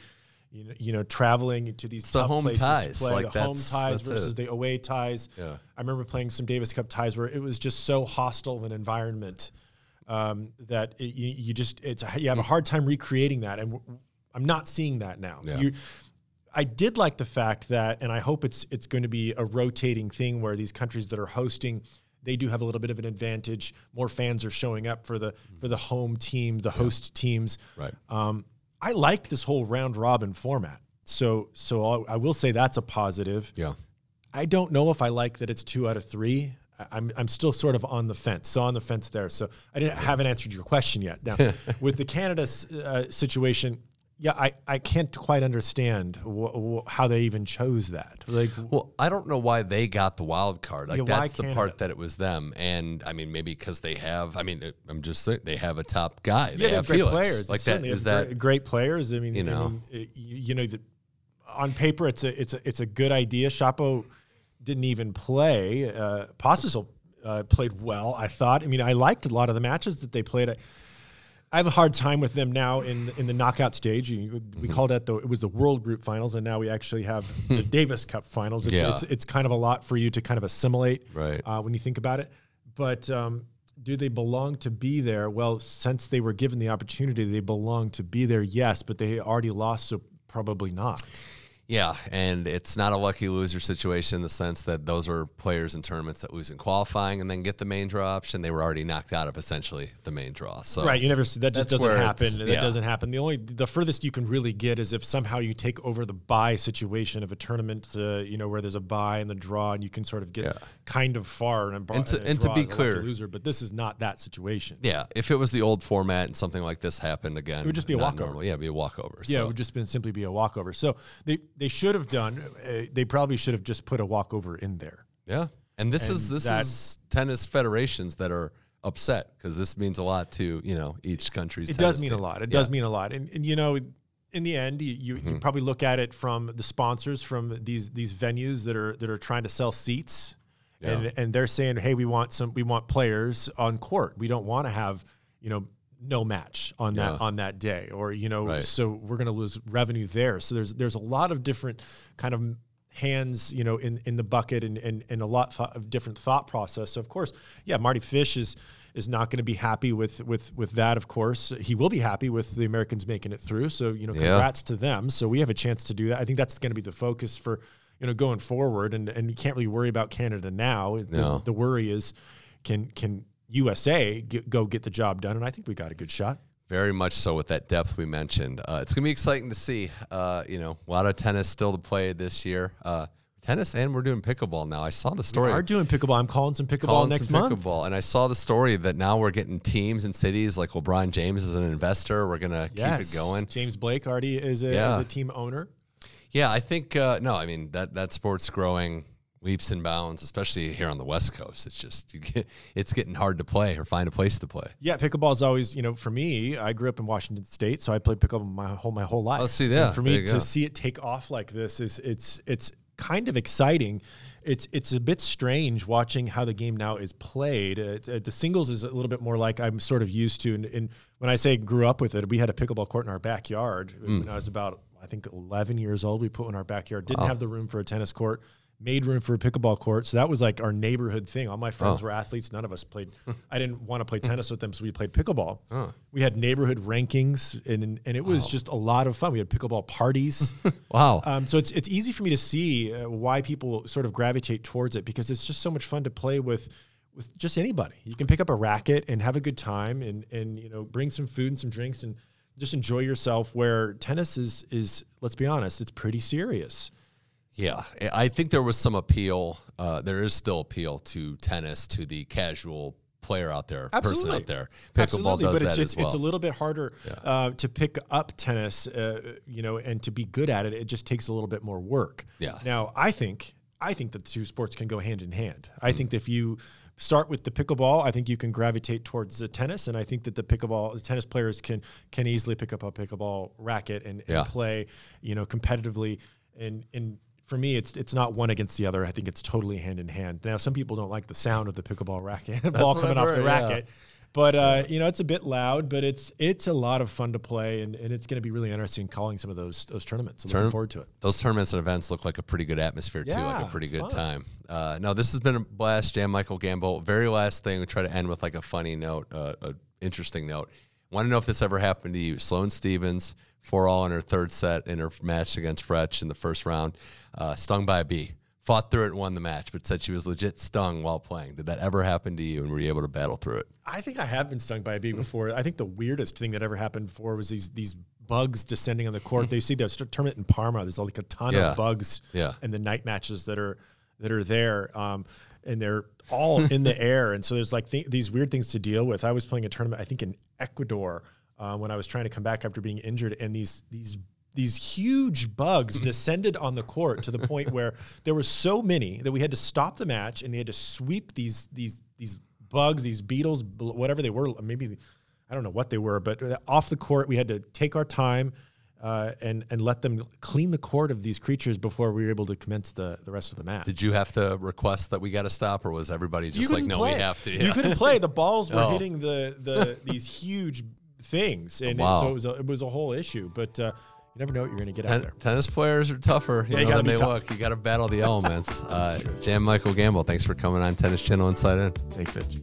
You know, you know, traveling to these the tough home places ties, to play, like the home ties versus it. the away ties. Yeah. I remember playing some Davis Cup ties where it was just so hostile of an environment um, that it, you, you just it's you have a hard time recreating that, and w- I'm not seeing that now. Yeah. You, I did like the fact that, and I hope it's it's going to be a rotating thing where these countries that are hosting, they do have a little bit of an advantage. More fans are showing up for the for the home team, the host teams. Right. Um, I like this whole round robin format. So so I'll, I will say that's a positive. Yeah. I don't know if I like that it's two out of three. I'm I'm still sort of on the fence. So on the fence there. So I didn't haven't answered your question yet. Now with the Canada uh, situation, yeah, I, I can't quite understand wh- wh- how they even chose that. Like, Well, I don't know why they got the wild card. Like Yeah, that's the part that it was them, and I mean maybe because they have. I mean, I'm just saying they have a top guy. They yeah, they have have great Felix. players. Like that is that great, players? I mean, You I know. mean, it- you, know, the, on paper, it's a it's a it's a good idea. Shapo didn't even play. Uh, uh, played well. I thought. I mean, I liked a lot of the matches that they played. I, I have a hard time with them now in in the knockout stage. You- Mm-hmm. We called it the it was the World Group Finals, and now we actually have the Davis Cup Finals. It's, Yeah. it's it's kind of a lot for you to kind of assimilate, Right. Uh, when you think about it. But um, do they belong to be there? Well, since they were given the opportunity, they belong to be there. Yes, but they already lost, so probably not. Yeah, and it's not a lucky loser situation in the sense that those are players in tournaments that lose in qualifying and then get the main draw option. They were already knocked out of essentially the main draw. So Right, you never see that just doesn't happen. That yeah. doesn't happen. The only the furthest you can really get is if somehow you take over the buy situation of a tournament, uh, you know, where there's a buy and the draw, and you can sort of get Yeah. kind of far and, And to- and and to be as lucky clear- loser. But this is not that situation. yeah, if it was the old format and something like this happened again, it would just be a walkover. normal. Yeah, it'd be a walkover. Yeah, so. it would just been simply be a walkover. So they they should have done. Uh, they probably should have just put a walkover in there. Yeah, and this is this that- is tennis federations that are upset because this means a lot to you know each country's. It does mean a lot. It Yeah. does mean a lot. And, and you know, in the end, you, you, Mm-hmm. you probably look at it from the sponsors from these these venues that are that are trying to sell seats. Yeah. And, and they're saying, hey, we want some, we want players on court. We don't want to have, you know, no match on that Yeah. on that day, or you know, Right. so we're going to lose revenue there. So there's there's a lot of different kind of hands, you know, in in the bucket, and and, and a lot of different thought process. So of course, yeah, Mardy Fish is is not going to be happy with with with that. Of course, he will be happy with the Americans making it through. So you know, Yeah. congrats to them. So we have a chance to do that. I think that's going to be the focus for you know going forward, and and you can't really worry about Canada now. The, the worry is can can USA get, go get the job done, and I think we got a good shot. Very much so with that depth we mentioned. Uh, it's gonna be exciting to see. Uh, you know, a lot of tennis still to play this year. Uh, tennis, and we're doing pickleball now. I saw the story. We are doing pickleball. I'm calling some pickleball calling next some month. pickleball, and I saw the story that now we're getting teams and cities like LeBron James is an investor. We're gonna keep it going. James Blake already is a, Yeah. is a team owner. Yeah, I think uh, no. I mean that that sport's growing leaps and bounds, especially here on the West Coast. It's just you get, it's getting hard to play or find a place to play. Yeah, pickleball is always, you know, for me, I grew up in Washington State, so I played pickleball my whole my whole life. Oh, see, And for me to go. see it take off like this is it's it's kind of exciting. It's it's a bit strange watching how the game now is played. Uh, uh, the singles is a little bit more like I'm sort of used to. And, and when I say grew up with it, we had a pickleball court in our backyard Hmm. when I was about I think 11 years old. We put in our backyard. Didn't have the room for a tennis court. Made room for a pickleball court, so that was like our neighborhood thing. All my friends Oh. were athletes. None of us played. I didn't want to play tennis with them, so we played pickleball. We had neighborhood rankings, and and it was just a lot of fun. We had pickleball parties. Wow. um, so it's it's easy for me to see uh, why people sort of gravitate towards it because it's just so much fun to play with with just anybody. You can pick up a racket and have a good time, and and you know bring some food and some drinks and just enjoy yourself. Where tennis is is let's be honest, it's pretty serious. Yeah, I- think there was some appeal. Uh, there is still appeal to tennis to the casual player out there, person out there. Pickleball Absolutely, does but that it's, as it's, well. it's a little bit harder uh, to pick up tennis, uh, you know, and to be good at it. It just takes a little bit more work. Yeah. Now, I think I think that the two sports can go hand in hand. I think that if you start with the pickleball, I think you can gravitate towards the tennis, and I think that the pickleball the tennis players can can easily pick up a pickleball racket and, and Yeah. play, you know, competitively. And and for me, it's it's not one against the other. I think it's totally hand in hand. Now, some people don't like the sound of the pickleball racket, ball coming I've off the heard, yeah. racket. But uh, you know, it's a bit loud, but it's it's a lot of fun to play, and, and it's going to be really interesting calling some of those those tournaments. I'm looking forward to it. Those tournaments and events look like a pretty good atmosphere too, like a pretty good fun. time. Uh, no, this has been a blast, Jan Michael Gambill. Very last thing, we try to end with like a funny note, uh, a interesting note. Want to know if this ever happened to you? Sloane Stevens, four all in her third set in her match against Frech in the first round, uh, stung by a bee. Fought through it and won the match, but said she was legit stung while playing. Did that ever happen to you, and were you able to battle through it? I think I have been stung by a bee before. I think the weirdest thing that ever happened before was these these bugs descending on the court. They see the tournament in Parma. There's like a ton Yeah. of bugs Yeah. in the night matches that are that are there, um, and they're all in the air. And so there's like th- these weird things to deal with. I was playing a tournament, I think in Ecuador. Uh, when I was trying to come back after being injured, and these these these huge bugs descended on the court to the point where there were so many that we had to stop the match and they had to sweep these these these bugs, these beetles, whatever they were, maybe I don't know what they were, but off the court we had to take our time uh, and and let them clean the court of these creatures before we were able to commence the, the rest of the match. Did you have to request that we got to stop, or was everybody just like, no, play. we have to? Yeah. You couldn't play. The balls were oh. hitting the the these huge things, and, wow. and so it was a, it was a whole issue. But uh, you never know what you're going to get Ten- out there. Tennis players are tougher you know, than they tough. look. You got to battle the elements. Uh, Jan Michael Gambill, thanks for coming on Tennis Channel Inside In. Thanks, Mitch.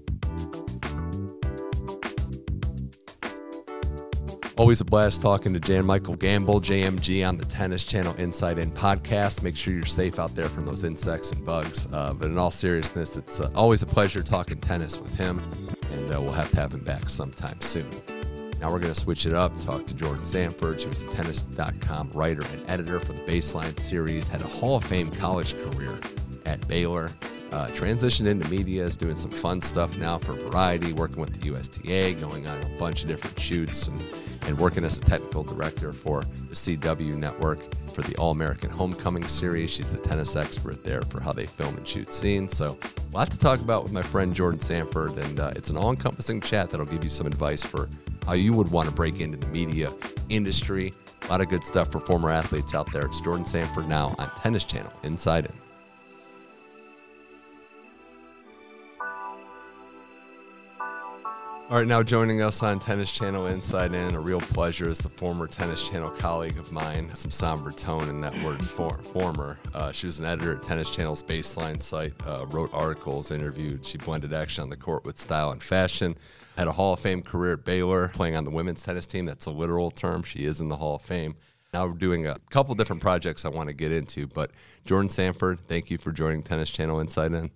Always a blast talking to Jan Michael Gambill, JMG, on the Tennis Channel Inside In podcast. Make sure you're safe out there from those insects and bugs. Uh, but in all seriousness, it's uh, always a pleasure talking tennis with him, and uh, we'll have to have him back sometime soon. Now we're going to switch it up, talk to Jordan Sanford. She was a tennis.com writer and editor for the Baseline series, had a Hall of Fame college career at Baylor. Uh, transitioned into media, is doing some fun stuff now for Variety, working with the USTA, going on a bunch of different shoots, and, and working as a technical director for the CW network for the All American Homecoming series. She's the tennis expert there for how they film and shoot scenes. So, a lot to talk about with my friend Jordan Sanford, and uh, it's an all encompassing chat that'll give you some advice for how you would want to break into the media industry. A lot of good stuff for former athletes out there. It's Jordan Sanford now on Tennis Channel Inside In. All right, now joining us on Tennis Channel Inside In, a real pleasure is the former Tennis Channel colleague of mine, some somber tone in that word for, former. Uh, she was an editor at Tennis Channel's Baseline site, uh, wrote articles, interviewed. She blended action on the court with style and fashion. Had a Hall of Fame career at Baylor, playing on the women's tennis team. That's a literal term. She is in the Hall of Fame. Now we're doing a couple different projects I want to get into, but Jordan Sanford, thank you for joining Tennis Channel Inside In.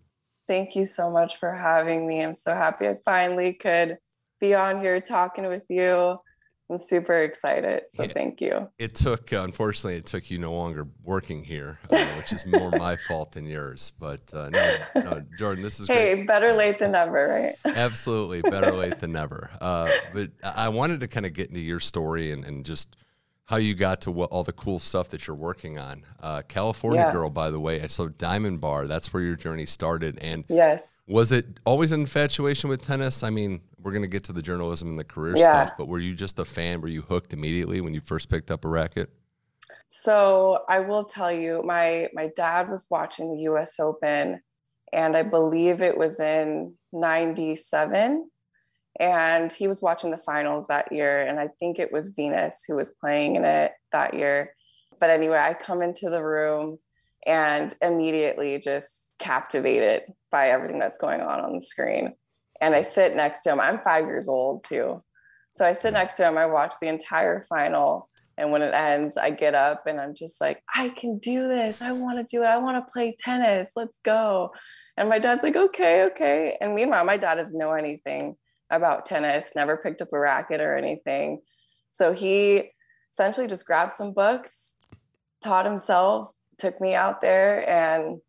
Thank you so much for having me. I'm so happy I finally could be on here talking with you. I'm super excited. So yeah. thank you. It took, uh, unfortunately, it took you no longer working here, uh, which is more my fault than yours. But uh, no, no, Jordan, this is hey, great. better late than never, right? Absolutely, better late than never. Uh, but I wanted to kind of get into your story and, and just how you got to what all the cool stuff that you're working on. Uh, California yeah. girl, by the way. So Diamond Bar, that's where your journey started. And yes, was it always an infatuation with tennis? I mean, we're going to get to the journalism and the career yeah. stuff, but were you just a fan? Were you hooked immediately when you first picked up a racket? So I will tell you, my my dad was watching the U.S. Open, and I believe it was in '97, and he was watching the finals that year, and I think it was Venus who was playing in it that year. But anyway, I come into the room and immediately just captivated by everything that's going on on the screen and I sit next to him. I'm five years old too. So I sit next to him. I watch the entire final. And when it ends, I get up and I'm just like, I can do this. I want to do it. I want to play tennis. Let's go. And my dad's like, okay, okay. And meanwhile, my dad doesn't know anything about tennis, never picked up a racket or anything. So he essentially just grabbed some books, taught himself, took me out there, and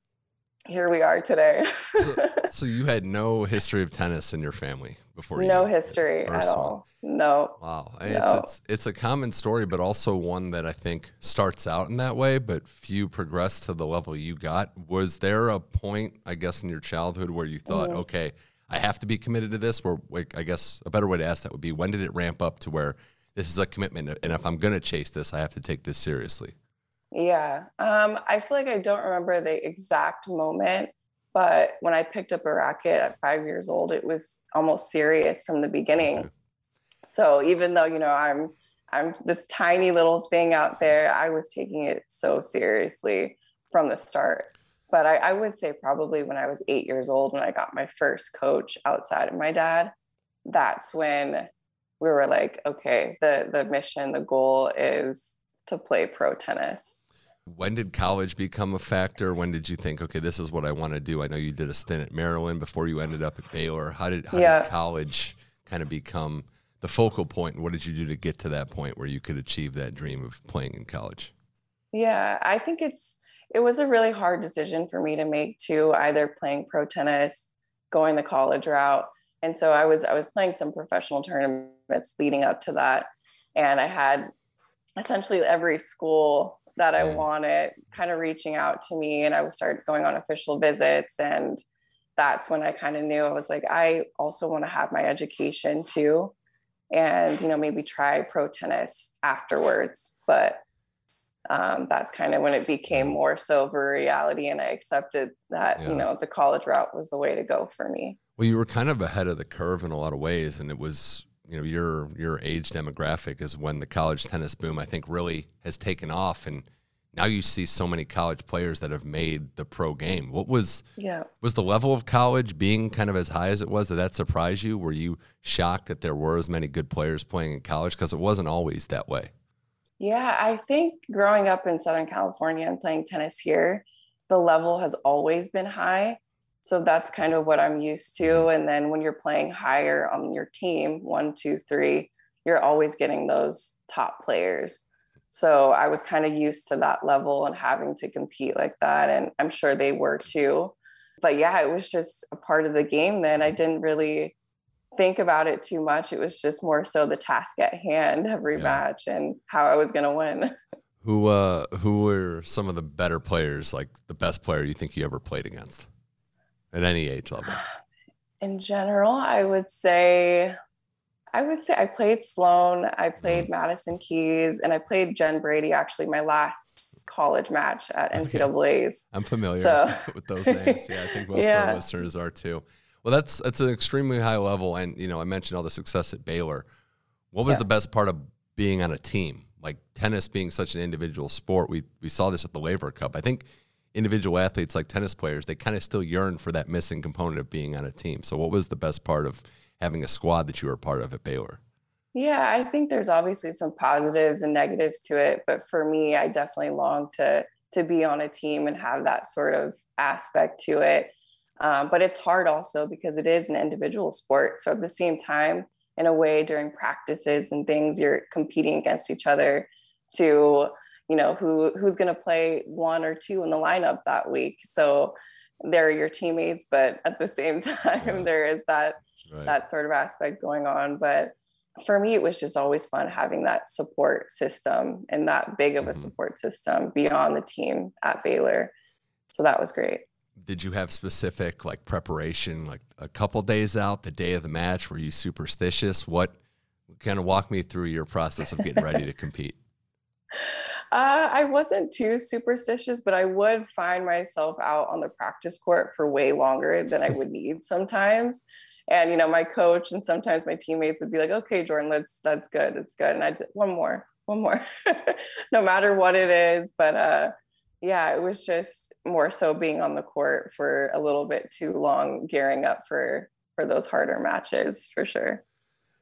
here we are today. so, so, you had no history of tennis in your family before? No history at all. No. Wow. No. It's, it's, it's a common story, but also one that I think starts out in that way, but few progress to the level you got. Was there a point, I guess, in your childhood where you thought, mm-hmm. okay, I have to be committed to this? Or like, I guess a better way to ask that would be, when did it ramp up to where this is a commitment, and if I'm going to chase this, I have to take this seriously? Yeah. Um, I feel like I don't remember the exact moment, but when I picked up a racket at five years old, it was almost serious from the beginning. So even though, you know, I'm I'm this tiny little thing out there, I was taking it so seriously from the start. But I, I would say probably when I was eight years old, when I got my first coach outside of my dad, that's when we were like, okay, the the mission, the goal is to play pro tennis when did college become a factor? When did you think, okay, this is what I want to do? I know you did a stint at Maryland before you ended up at Baylor. How did, how yeah. did college kind of become the focal point? And what did you do to get to that point where you could achieve that dream of playing in college? Yeah, I think it's it was a really hard decision for me to make to either playing pro tennis, going the college route. And so I was I was playing some professional tournaments leading up to that, and I had essentially every school that I wanted kind of reaching out to me, and I would start going on official visits, and that's when I kind of knew I was like, I also want to have my education too, and you know maybe try pro tennis afterwards, but um, that's kind of when it became more so of a reality and i accepted that yeah. you know the college route was the way to go for me. Well you were kind of ahead of the curve in a lot of ways and it was you know your your age demographic is when the college tennis boom i think really has taken off and now you see so many college players that have made the pro game. What was yeah. was the level of college being kind of as high as it was? Did that surprise you? Were you shocked that there were as many good players playing in college? Because it wasn't always that way. Yeah, I think growing up in Southern California and playing tennis here, the level has always been high. So that's kind of what I'm used to. Mm-hmm. And then when you're playing higher on your team, one, two, three, you're always getting those top players. So I was kind of used to that level and having to compete like that. And I'm sure they were too. But yeah, it was just a part of the game then. I didn't really think about it too much. It was just more so the task at hand every yeah. match and how I was going to win. Who uh who were some of the better players, like the best player you think you ever played against at any age level? In general, I would say I would say I played Sloane, I played mm. Madison Keys, and I played Jen Brady actually my last college match at NCAA's. I'm familiar so. with those names. Yeah, I think most yeah. of our listeners are too. Well, that's that's an extremely high level, and you know, I mentioned all the success at Baylor. What was yeah. the best part of being on a team? Like tennis being such an individual sport, we we saw this at the Laver Cup. I think individual athletes like tennis players, they kind of still yearn for that missing component of being on a team. So, what was the best part of having a squad that you were part of at Baylor? Yeah, I think there's obviously some positives and negatives to it, but for me, I definitely long to to be on a team and have that sort of aspect to it. Um, but it's hard also because it is an individual sport. So at the same time, in a way, during practices and things, you're competing against each other to, you know, who who's going to play one or two in the lineup that week. So they're your teammates, but at the same time, yeah. there is that right. that sort of aspect going on. But for me, it was just always fun having that support system and that big of a mm-hmm. support system beyond the team at Baylor. So that was great did you have specific like preparation, like a couple days out, the day of the match? Were you superstitious? What kind of walk me through your process of getting ready to compete? Uh, I wasn't too superstitious, but I would find myself out on the practice court for way longer than I would need sometimes. And you know, my coach and sometimes my teammates would be like, "Okay, Jordan, let's that's good, it's good." And I one more, one more, no matter what it is. But uh, yeah, it was just more so being on the court for a little bit too long, gearing up for for those harder matches for sure.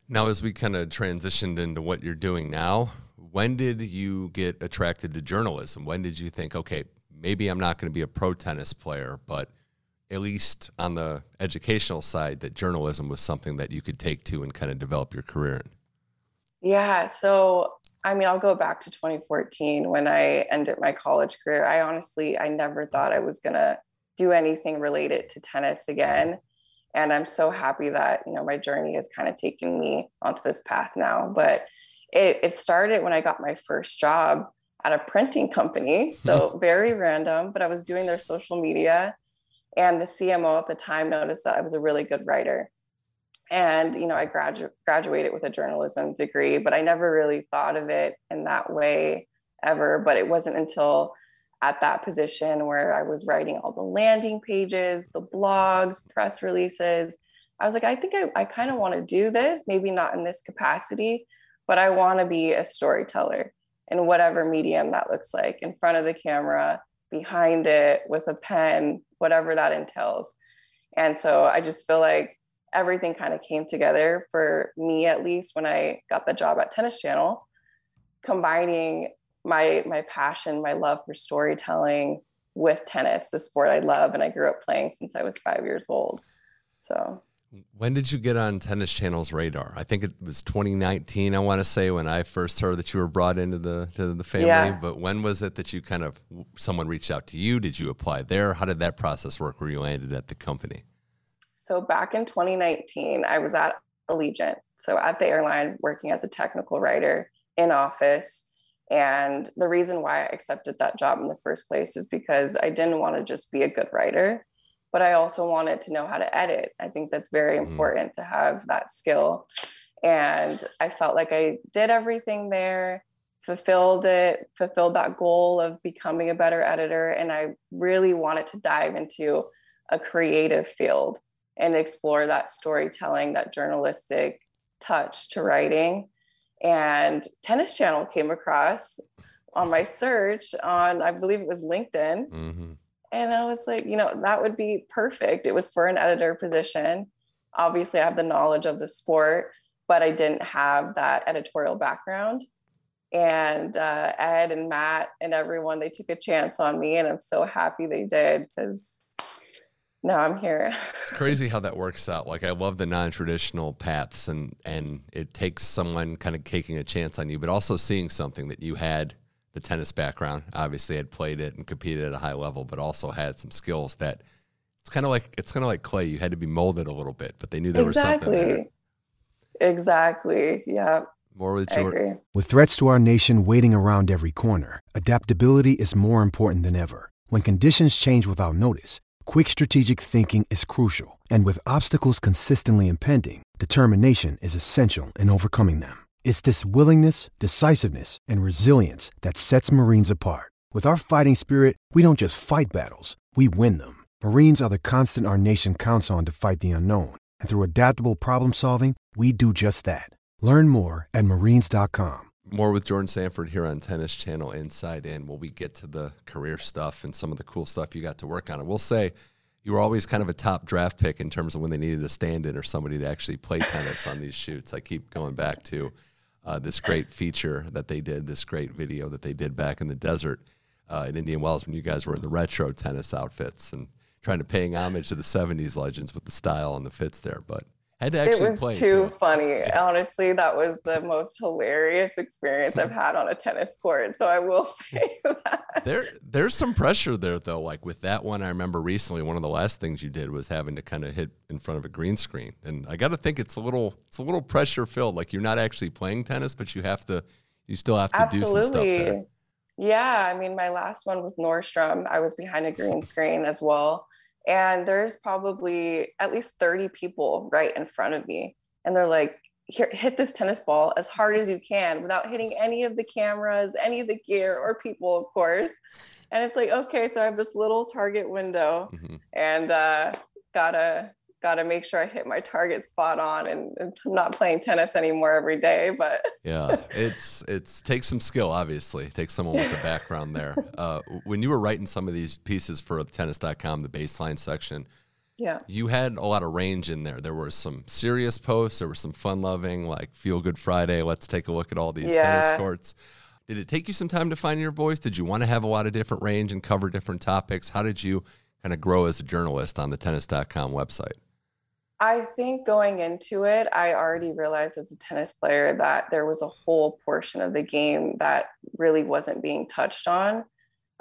Now, as we kind of transitioned into what you're doing now, when did you get attracted to journalism? When did you think, okay, maybe I'm not going to be a pro tennis player, but at least on the educational side, that journalism was something that you could take to and kind of develop your career in? Yeah. So I mean, I'll go back to 2014 when I ended my college career. I honestly, I never thought I was going to do anything related to tennis again. And I'm so happy that, you know, my journey has kind of taken me onto this path now. But it, it started when I got my first job at a printing company. So mm-hmm. very random, but I was doing their social media. And the CMO at the time noticed that I was a really good writer and you know i gradu- graduated with a journalism degree but i never really thought of it in that way ever but it wasn't until at that position where i was writing all the landing pages the blogs press releases i was like i think i, I kind of want to do this maybe not in this capacity but i want to be a storyteller in whatever medium that looks like in front of the camera behind it with a pen whatever that entails and so i just feel like everything kind of came together for me at least when I got the job at Tennis Channel, combining my my passion, my love for storytelling with tennis, the sport I love and I grew up playing since I was 5 years old. So when did you get on Tennis Channel's radar? I think it was 2019. I want to say when I first heard that you were brought into the to the family. Yeah. But when was it that you kind of someone reached out to you? Did you apply there? How did that process work? Where you landed at the company? So back in 2019, I was at Allegiant, so at the airline, working as a technical writer in office. And the reason why I accepted that job in the first place is because I didn't want to just be a good writer, but I also wanted to know how to edit. I think that's very mm-hmm. important to have that skill. And I felt like I did everything there, fulfilled it, fulfilled that goal of becoming a better editor. And I really wanted to dive into a creative field and explore that storytelling, that journalistic touch to writing. And Tennis Channel came across on my search on, I believe it was LinkedIn. Mm-hmm. And I was like, you know, that would be perfect. It was for an editor position. Obviously, I have the knowledge of the sport, but I didn't have that editorial background. And uh, Ed and Matt and everyone, they took a chance on me. And I'm so happy they did because now I'm here. it's crazy how that works out. Like I love the non-traditional paths and and it takes someone kind of taking a chance on you, but also seeing something that you had the tennis background, obviously had played it and competed at a high level, but also had some skills that it's kind of like it's kind of like clay. You had to be molded a little bit, but they knew there exactly. was something there. Exactly. Yeah. More with Jordan. With threats to our nation waiting around every corner, adaptability is more important than ever. When conditions change without notice, quick strategic thinking is crucial, and with obstacles consistently impending, determination is essential in overcoming them. It's this willingness, decisiveness, and resilience that sets Marines apart. With our fighting spirit, we don't just fight battles, we win them. Marines are the constant our nation counts on to fight the unknown, and through adaptable problem solving, we do just that. Learn more at marines.com. More with Jordan Sanford here on Tennis Channel Inside In. Will we get to the career stuff and some of the cool stuff you got to work on? I will say you were always kind of a top draft pick in terms of when they needed a stand in or somebody to actually play tennis on these shoots. I keep going back to uh, this great feature that they did, this great video that they did back in the desert uh, in Indian Wells when you guys were in the retro tennis outfits and trying to paying homage to the 70s legends with the style and the fits there. But had to actually it was too funny. Honestly, that was the most hilarious experience I've had on a tennis court. So I will say that. There there's some pressure there though. Like with that one, I remember recently one of the last things you did was having to kind of hit in front of a green screen. And I gotta think it's a little it's a little pressure filled. Like you're not actually playing tennis, but you have to you still have to Absolutely. do some stuff there. Yeah. I mean my last one with Nordstrom, I was behind a green screen as well and there's probably at least 30 people right in front of me and they're like here hit this tennis ball as hard as you can without hitting any of the cameras any of the gear or people of course and it's like okay so i have this little target window mm-hmm. and uh gotta got to make sure I hit my target spot on and, and, I'm not playing tennis anymore every day. But yeah, it's it's takes some skill, obviously. It takes someone with a background there. Uh, when you were writing some of these pieces for tennis.com, the baseline section, yeah, you had a lot of range in there. There were some serious posts, there were some fun loving, like Feel Good Friday. Let's take a look at all these yeah. tennis courts. Did it take you some time to find your voice? Did you want to have a lot of different range and cover different topics? How did you kind of grow as a journalist on the tennis.com website? I think going into it, I already realized as a tennis player that there was a whole portion of the game that really wasn't being touched on.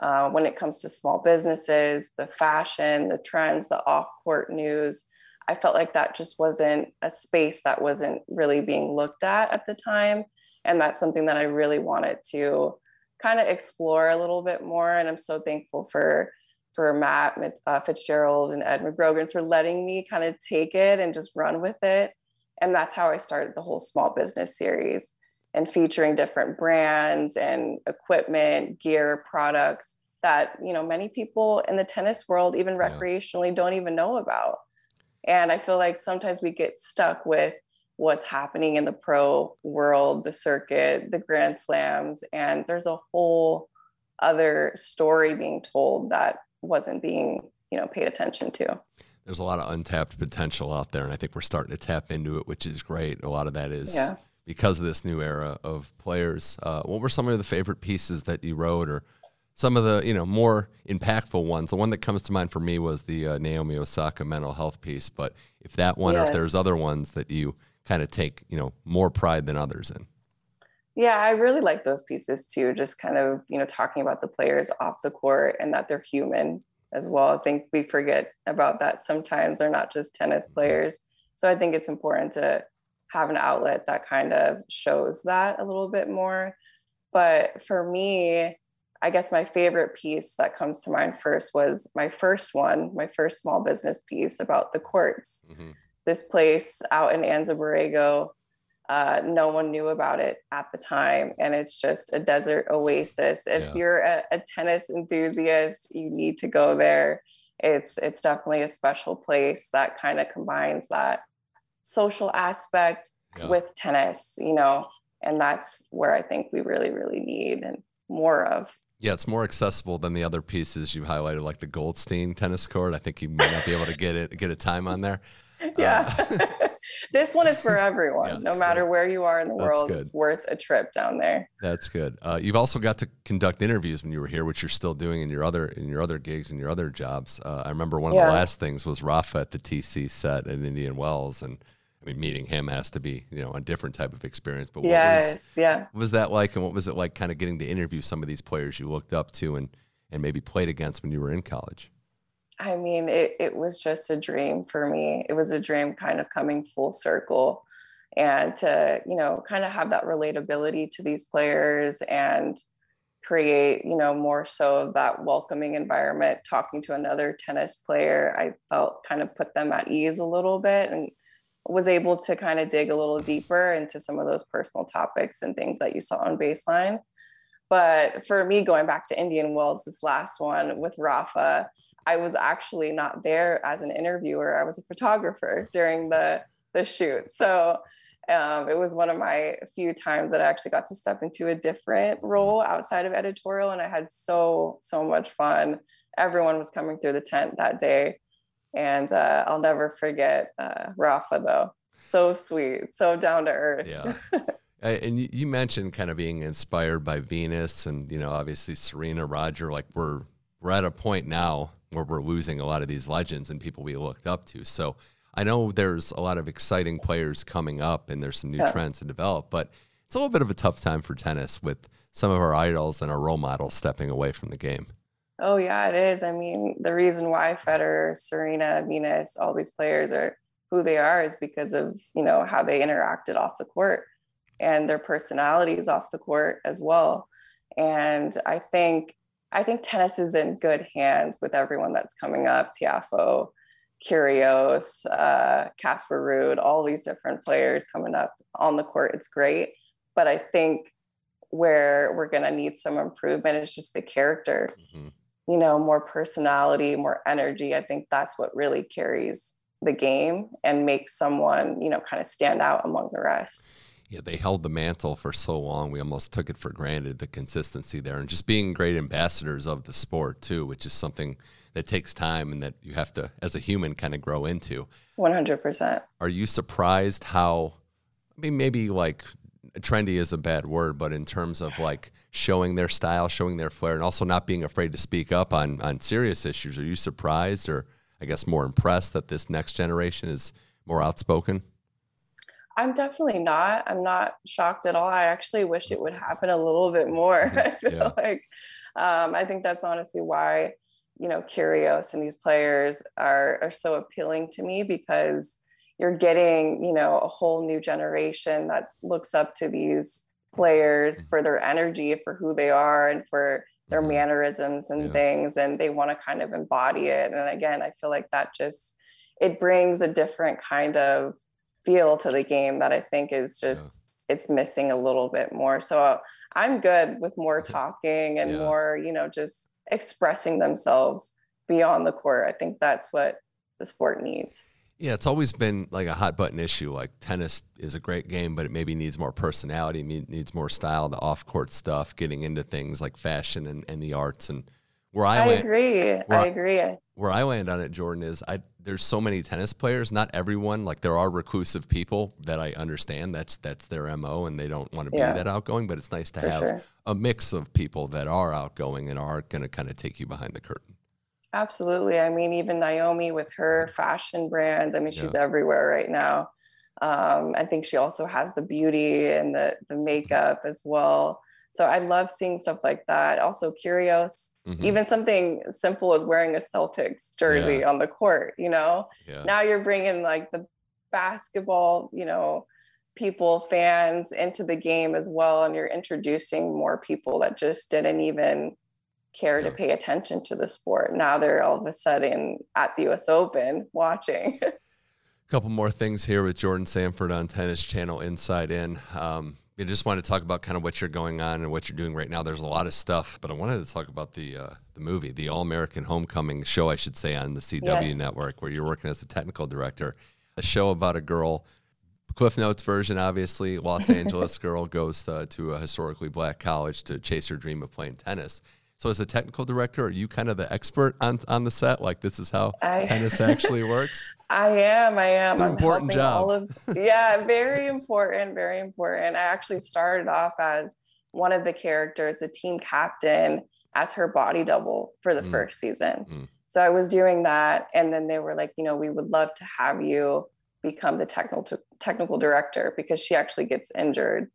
Uh, when it comes to small businesses, the fashion, the trends, the off court news, I felt like that just wasn't a space that wasn't really being looked at at the time. And that's something that I really wanted to kind of explore a little bit more. And I'm so thankful for for Matt uh, Fitzgerald and Ed McGrogan for letting me kind of take it and just run with it. And that's how I started the whole small business series and featuring different brands and equipment, gear, products that, you know, many people in the tennis world, even yeah. recreationally, don't even know about. And I feel like sometimes we get stuck with what's happening in the pro world, the circuit, the grand slams, and there's a whole other story being told that wasn't being you know paid attention to. There's a lot of untapped potential out there and i think we're starting to tap into it which is great. A lot of that is yeah. because of this new era of players. Uh, what were some of the favorite pieces that you wrote or some of the you know more impactful ones? The one that comes to mind for me was the uh, naomi osaka mental health piece but if that one yes. or if there's other ones that you kind of take you know more pride than others in yeah, I really like those pieces too. Just kind of, you know, talking about the players off the court and that they're human as well. I think we forget about that sometimes. They're not just tennis players. So I think it's important to have an outlet that kind of shows that a little bit more. But for me, I guess my favorite piece that comes to mind first was my first one, my first small business piece about the courts. Mm-hmm. This place out in Anza Borrego, uh, no one knew about it at the time. And it's just a desert oasis. If yeah. you're a, a tennis enthusiast, you need to go there. It's it's definitely a special place that kind of combines that social aspect yeah. with tennis, you know, and that's where I think we really, really need and more of. Yeah, it's more accessible than the other pieces you highlighted, like the Goldstein tennis court. I think you might not be able to get it get a time on there. Yeah, uh, this one is for everyone, yes, no matter where you are in the world. Good. It's worth a trip down there. That's good. Uh, you've also got to conduct interviews when you were here, which you're still doing in your other in your other gigs and your other jobs. Uh, I remember one of yeah. the last things was Rafa at the TC set in Indian Wells, and I mean, meeting him has to be, you know, a different type of experience. But what yes, was, yeah. What was that like, and what was it like, kind of getting to interview some of these players you looked up to and and maybe played against when you were in college? I mean, it it was just a dream for me. It was a dream, kind of coming full circle, and to you know, kind of have that relatability to these players and create you know more so of that welcoming environment talking to another tennis player i felt kind of put them at ease a little bit and was able to kind of dig a little deeper into some of those personal topics and things that you saw on baseline. But for me, going back to Indian Wells, this last one with Rafa, I was actually not there as an interviewer. I was a photographer during the the shoot. So um, it was one of my few times that I actually got to step into a different role outside of editorial, and I had so so much fun. Everyone was coming through the tent that day and uh, I'll never forget uh, Rafa though. So sweet, so down to earth. Yeah. and you mentioned kind of being inspired by Venus, and you know, obviously Serena, Roger. Like we're we're at a point now where we're losing a lot of these legends and people we looked up to. So I know there's a lot of exciting players coming up, and there's some new yeah. trends to develop, but it's a little bit of a tough time for tennis with some of our idols and our role models stepping away from the game. Oh yeah, it is. I mean, the reason why Federer, Serena, Venus, all these players are who they are is because of, you know, how they interacted off the court and their personalities off the court as well. And I think I think tennis is in good hands with everyone that's coming up, Tiafoe, Kyrgios, uh, Casper Ruud, all these different players coming up on the court. It's great. But I think where we're going to need some improvement is just the character. Mm-hmm you know, more personality, more energy. I think that's what really carries the game and makes someone, you know, kind of stand out among the rest. Yeah, they held the mantle for so long. We almost took it for granted, the consistency there, and just being great ambassadors of the sport, too, which is something that takes time and that you have to, as a human, kind of grow into. 100%. Are you surprised how, I mean, maybe like trendy is a bad word, but in terms of like showing their style, showing their flair, and also not being afraid to speak up on on serious issues, are you surprised or I guess more impressed that this next generation is more outspoken? I'm definitely not. I'm not shocked at all. I actually wish it would happen a little bit more. I feel yeah. like um, I think that's honestly why you know Kyrgios and these players are are so appealing to me because you're getting you know a whole new generation that looks up to these players mm. for their energy for who they are and for their mm-hmm. mannerisms and yeah. things and they want to kind of embody it and again i feel like that just it brings a different kind of feel to the game that i think is just yeah. it's missing a little bit more so uh, i'm good with more talking and yeah. more you know just expressing themselves beyond the court i think that's what the sport needs yeah, it's always been like a hot button issue. Like tennis is a great game, but it maybe needs more personality, needs more style, the off court stuff, getting into things like fashion and, and the arts. And where I, I land, agree, I agree. Where I land on it, Jordan, is I there's so many tennis players. Not everyone, like there are reclusive people that I understand. That's that's their mo, and they don't want to be yeah. that outgoing. But it's nice to For have sure. a mix of people that are outgoing and are going to kind of take you behind the curtain. Absolutely. I mean, even Naomi with her fashion brands, I mean, she's yeah. everywhere right now. Um, I think she also has the beauty and the, the makeup as well. So I love seeing stuff like that. Also Kyrgios, mm-hmm. even something simple as wearing a Celtics jersey yeah. on the court, you know? Yeah. Now you're bringing like the basketball, you know, people, fans into the game as well. And you're introducing more people that just didn't even care yeah. to pay attention to the sport. Now they're all of a sudden at the US Open watching. A couple more things here with Jordan Sanford on Tennis Channel Inside In. Um, I just want to talk about kind of what you're going on and what you're doing right now. There's a lot of stuff, but I wanted to talk about the uh, the movie, the All American Homecoming show, I should say, on the CW yes. network, where you're working as a technical director. A show about a girl, Cliff Notes version, obviously. Los Angeles girl goes to, to a historically black college to chase her dream of playing tennis. So, as a technical director, are you kind of the expert on on the set? Like, this is how I, tennis actually works. I am. I am. It's an I'm important job. Of, yeah, very important. Very important. I actually started off as one of the characters, the team captain, as her body double for the mm. first season. Mm. So I was doing that, and then they were like, you know, we would love to have you become the technical technical director because she actually gets injured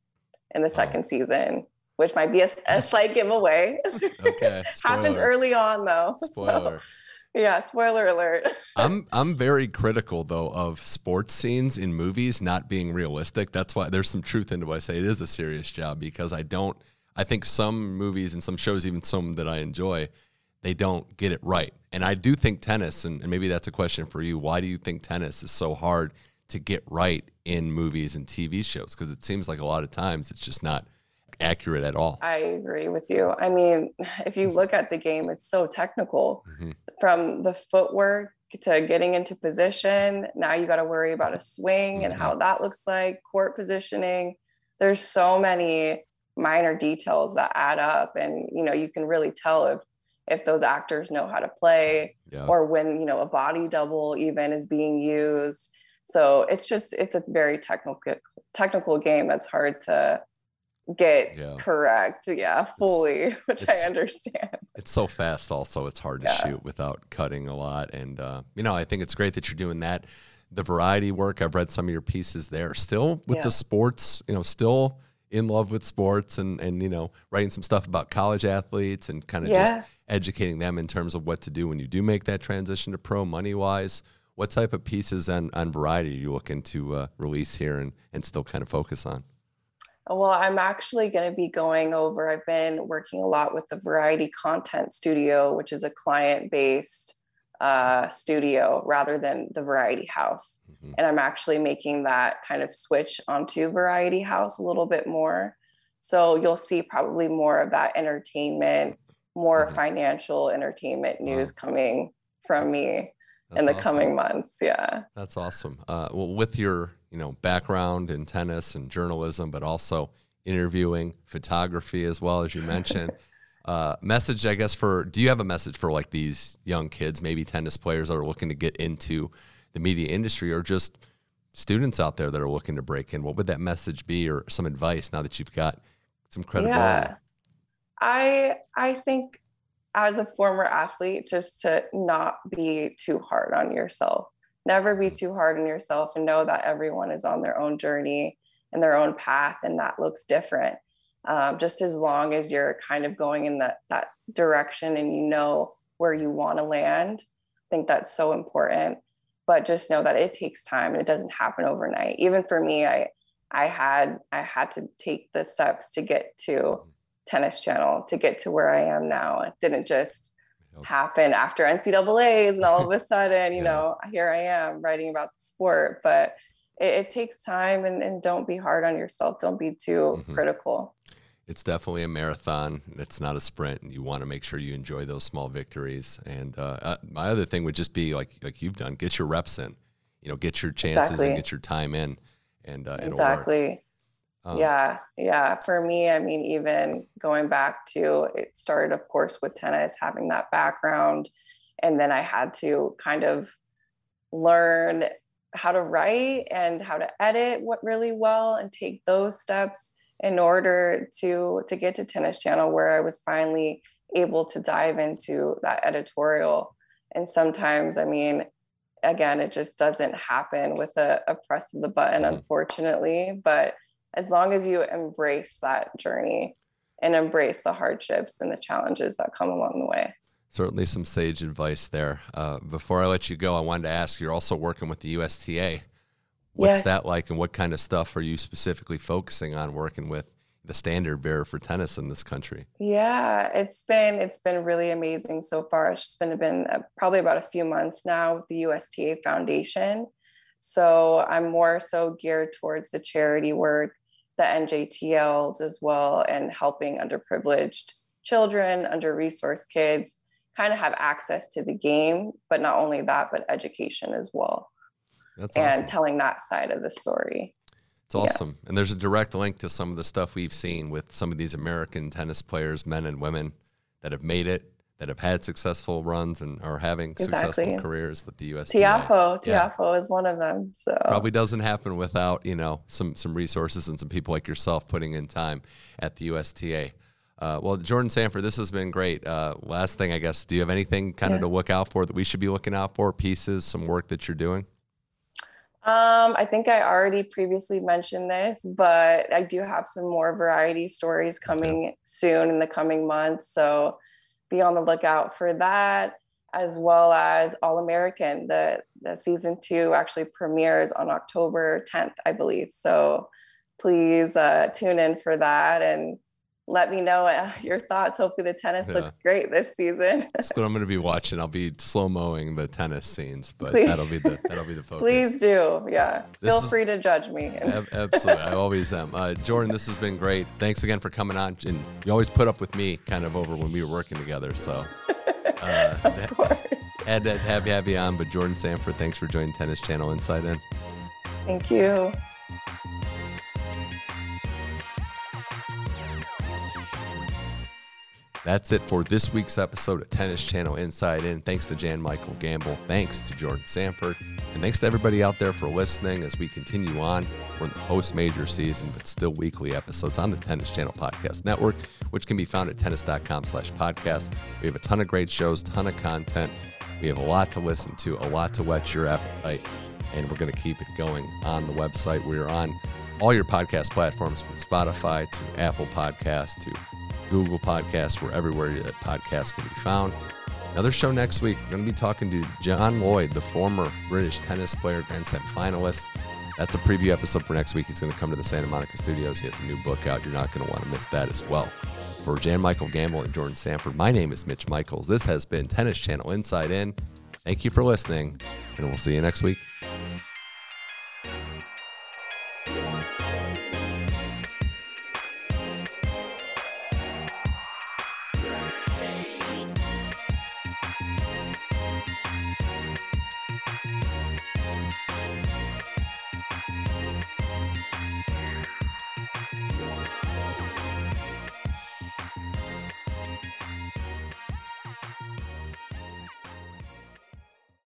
in the second season which might be a, a slight giveaway. Okay. Happens early on though. Spoiler. So, yeah, spoiler alert. I'm I'm very critical though of sports scenes in movies not being realistic. That's why there's some truth into why I say it is a serious job because I don't I think some movies and some shows, even some that I enjoy, they don't get it right. And I do think tennis, and, and maybe that's a question for you. Why do you think tennis is so hard to get right in movies and TV shows? Because it seems like a lot of times it's just not accurate at all. I agree with you. I mean, if you look at the game, it's so technical mm-hmm. from the footwork to getting into position. Now you got to worry about a swing mm-hmm. and how that looks like, court positioning. There's so many minor details that add up and you know, you can really tell if if those actors know how to play yeah. or when, you know, a body double even is being used. So it's just it's a very technical technical game that's hard to get yeah. correct. Yeah fully it's, which it's, i understand. it's so fast also it's hard to yeah. shoot without cutting a lot and uh, you know i think it's great that you're doing that. The variety work i've read some of your pieces there. Still with yeah. the sports you know still in love with sports and and you know writing some stuff about college athletes and kind of just educating them in terms of what to do when you do make that transition to pro money wise what type of pieces on, on variety are you looking to uh, release here and, and still kind of focus on well, I'm actually going to be going over. I've been working a lot with the Variety Content Studio, which is a client based uh, studio rather than the Variety House. Mm-hmm. And I'm actually making that kind of switch onto Variety House a little bit more. So you'll see probably more of that entertainment, more mm-hmm. financial entertainment news wow. coming from me That's in the awesome. coming months. Yeah. That's awesome. Uh, well, with your you know background in tennis and journalism, but also interviewing, photography as well as you mentioned. uh, message, I guess, for do you have a message for like these young kids, maybe tennis players that are looking to get into the media industry, or just students out there that are looking to break in? What would that message be, or some advice now that you've got some credibility? Yeah. I I think as a former athlete, just to not be too hard on yourself never be too hard on yourself and know that everyone is on their own journey and their own path and that looks different um, just as long as you're kind of going in that that direction and you know where you want to land. I think that's so important but just know that it takes time and it doesn't happen overnight. Even for me i i had i had to take the steps to get to tennis channel to get to where i am now. It didn't just happen after NCAA's and all of a sudden, you yeah. know, here I am writing about the sport. But it, it takes time and, and, don't be hard on yourself. Don't be too mm-hmm. critical. It's definitely a marathon. It's not a sprint. And you want to make sure you enjoy those small victories. And uh, uh, my other thing would just be like like you've done, get your reps in. You know, get your chances exactly. and get your time in. And uh, exactly. Um, yeah, yeah. For me, I mean, even going back to it started, of course, with tennis, having that background. And then I had to kind of learn how to write and how to edit what really well and take those steps in order to to get to tennis channel where i was finally able to dive into that editorial and sometimes i mean again it just doesn't happen with a, a press of the button mm-hmm. unfortunately but as long as you embrace that journey and embrace the hardships and the challenges that come along the way. Certainly, some sage advice there. Uh, before I let you go, I wanted to ask you're also working with the USTA. What's Yes. that like, and what kind of stuff are you specifically focusing on working with the standard bearer for tennis in this country? Yeah, it's been it's been really amazing so far. It's just been been uh, probably about a few months now with the USTA Foundation. So I'm more so geared towards the charity work, the NJTLs as well, and helping underprivileged children, under-resourced kids kind of have access to the game, but not only that, but education as well, That's and awesome. telling that side of the story. It's awesome. And there's a direct link to some of the stuff we've seen with some of these American tennis players, men and women, that have made it, that have had successful runs and are having Exactly. successful careers that the USTA Tiafoe, Yeah. Is one of them. So probably doesn't happen without you know some some resources and some people like yourself putting in time at the USTA. Uh, well, Jordan Sanford, this has been great. Uh, last thing, I guess, do you have anything kind of Yeah. to look out for that we should be looking out for? Pieces, some work that you're doing. Um, I think I already previously mentioned this, but I do have some more variety stories coming soon in the coming months. So be on the lookout for that, as well as All American. The, the season two actually premieres on October 10th, I believe. So please uh, tune in for that and let me know uh, your thoughts. Hopefully, the tennis Yeah. looks great this season. That's what I'm going to be watching. I'll be slow mowing the tennis scenes, but Please. that'll be the that'll be the focus. please do. Yeah. This Feel is- free to judge me. Ab- Absolutely, I always am. Uh, Jordan, this has been great. Thanks again for coming on, and you always put up with me kind of over when we were working together. So, uh, of course. Have you have you on, but Jordan Sanford, thanks for joining Tennis Channel Inside In. Thank you. That's it for this week's episode of Tennis Channel Inside In. Thanks to Jan Michael Gambill. Thanks to Jordan Sanford. And thanks to everybody out there for listening as we continue on. We're in the post major season, but still weekly episodes on the Tennis Channel Podcast Network, which can be found at tennis.com slash podcast. We have a ton of great shows, ton of content. We have a lot to listen to, a lot to whet your appetite, and we're going to keep it going on the website. We're on all your podcast platforms from Spotify to Apple Podcasts to Google Podcasts. We're everywhere that podcasts can be found. Another show next week. We're going to be talking to John Lloyd, the former British tennis player, Grand Slam finalist. That's a preview episode for next week. He's going to come to the Santa Monica studios. He has a new book out. You're not going to want to miss that as well. For Jan Michael Gambill and Jordan Sanford, my name is Mitch Michaels. This has been Tennis Channel Inside In. Thank you for listening, and we'll see you next week.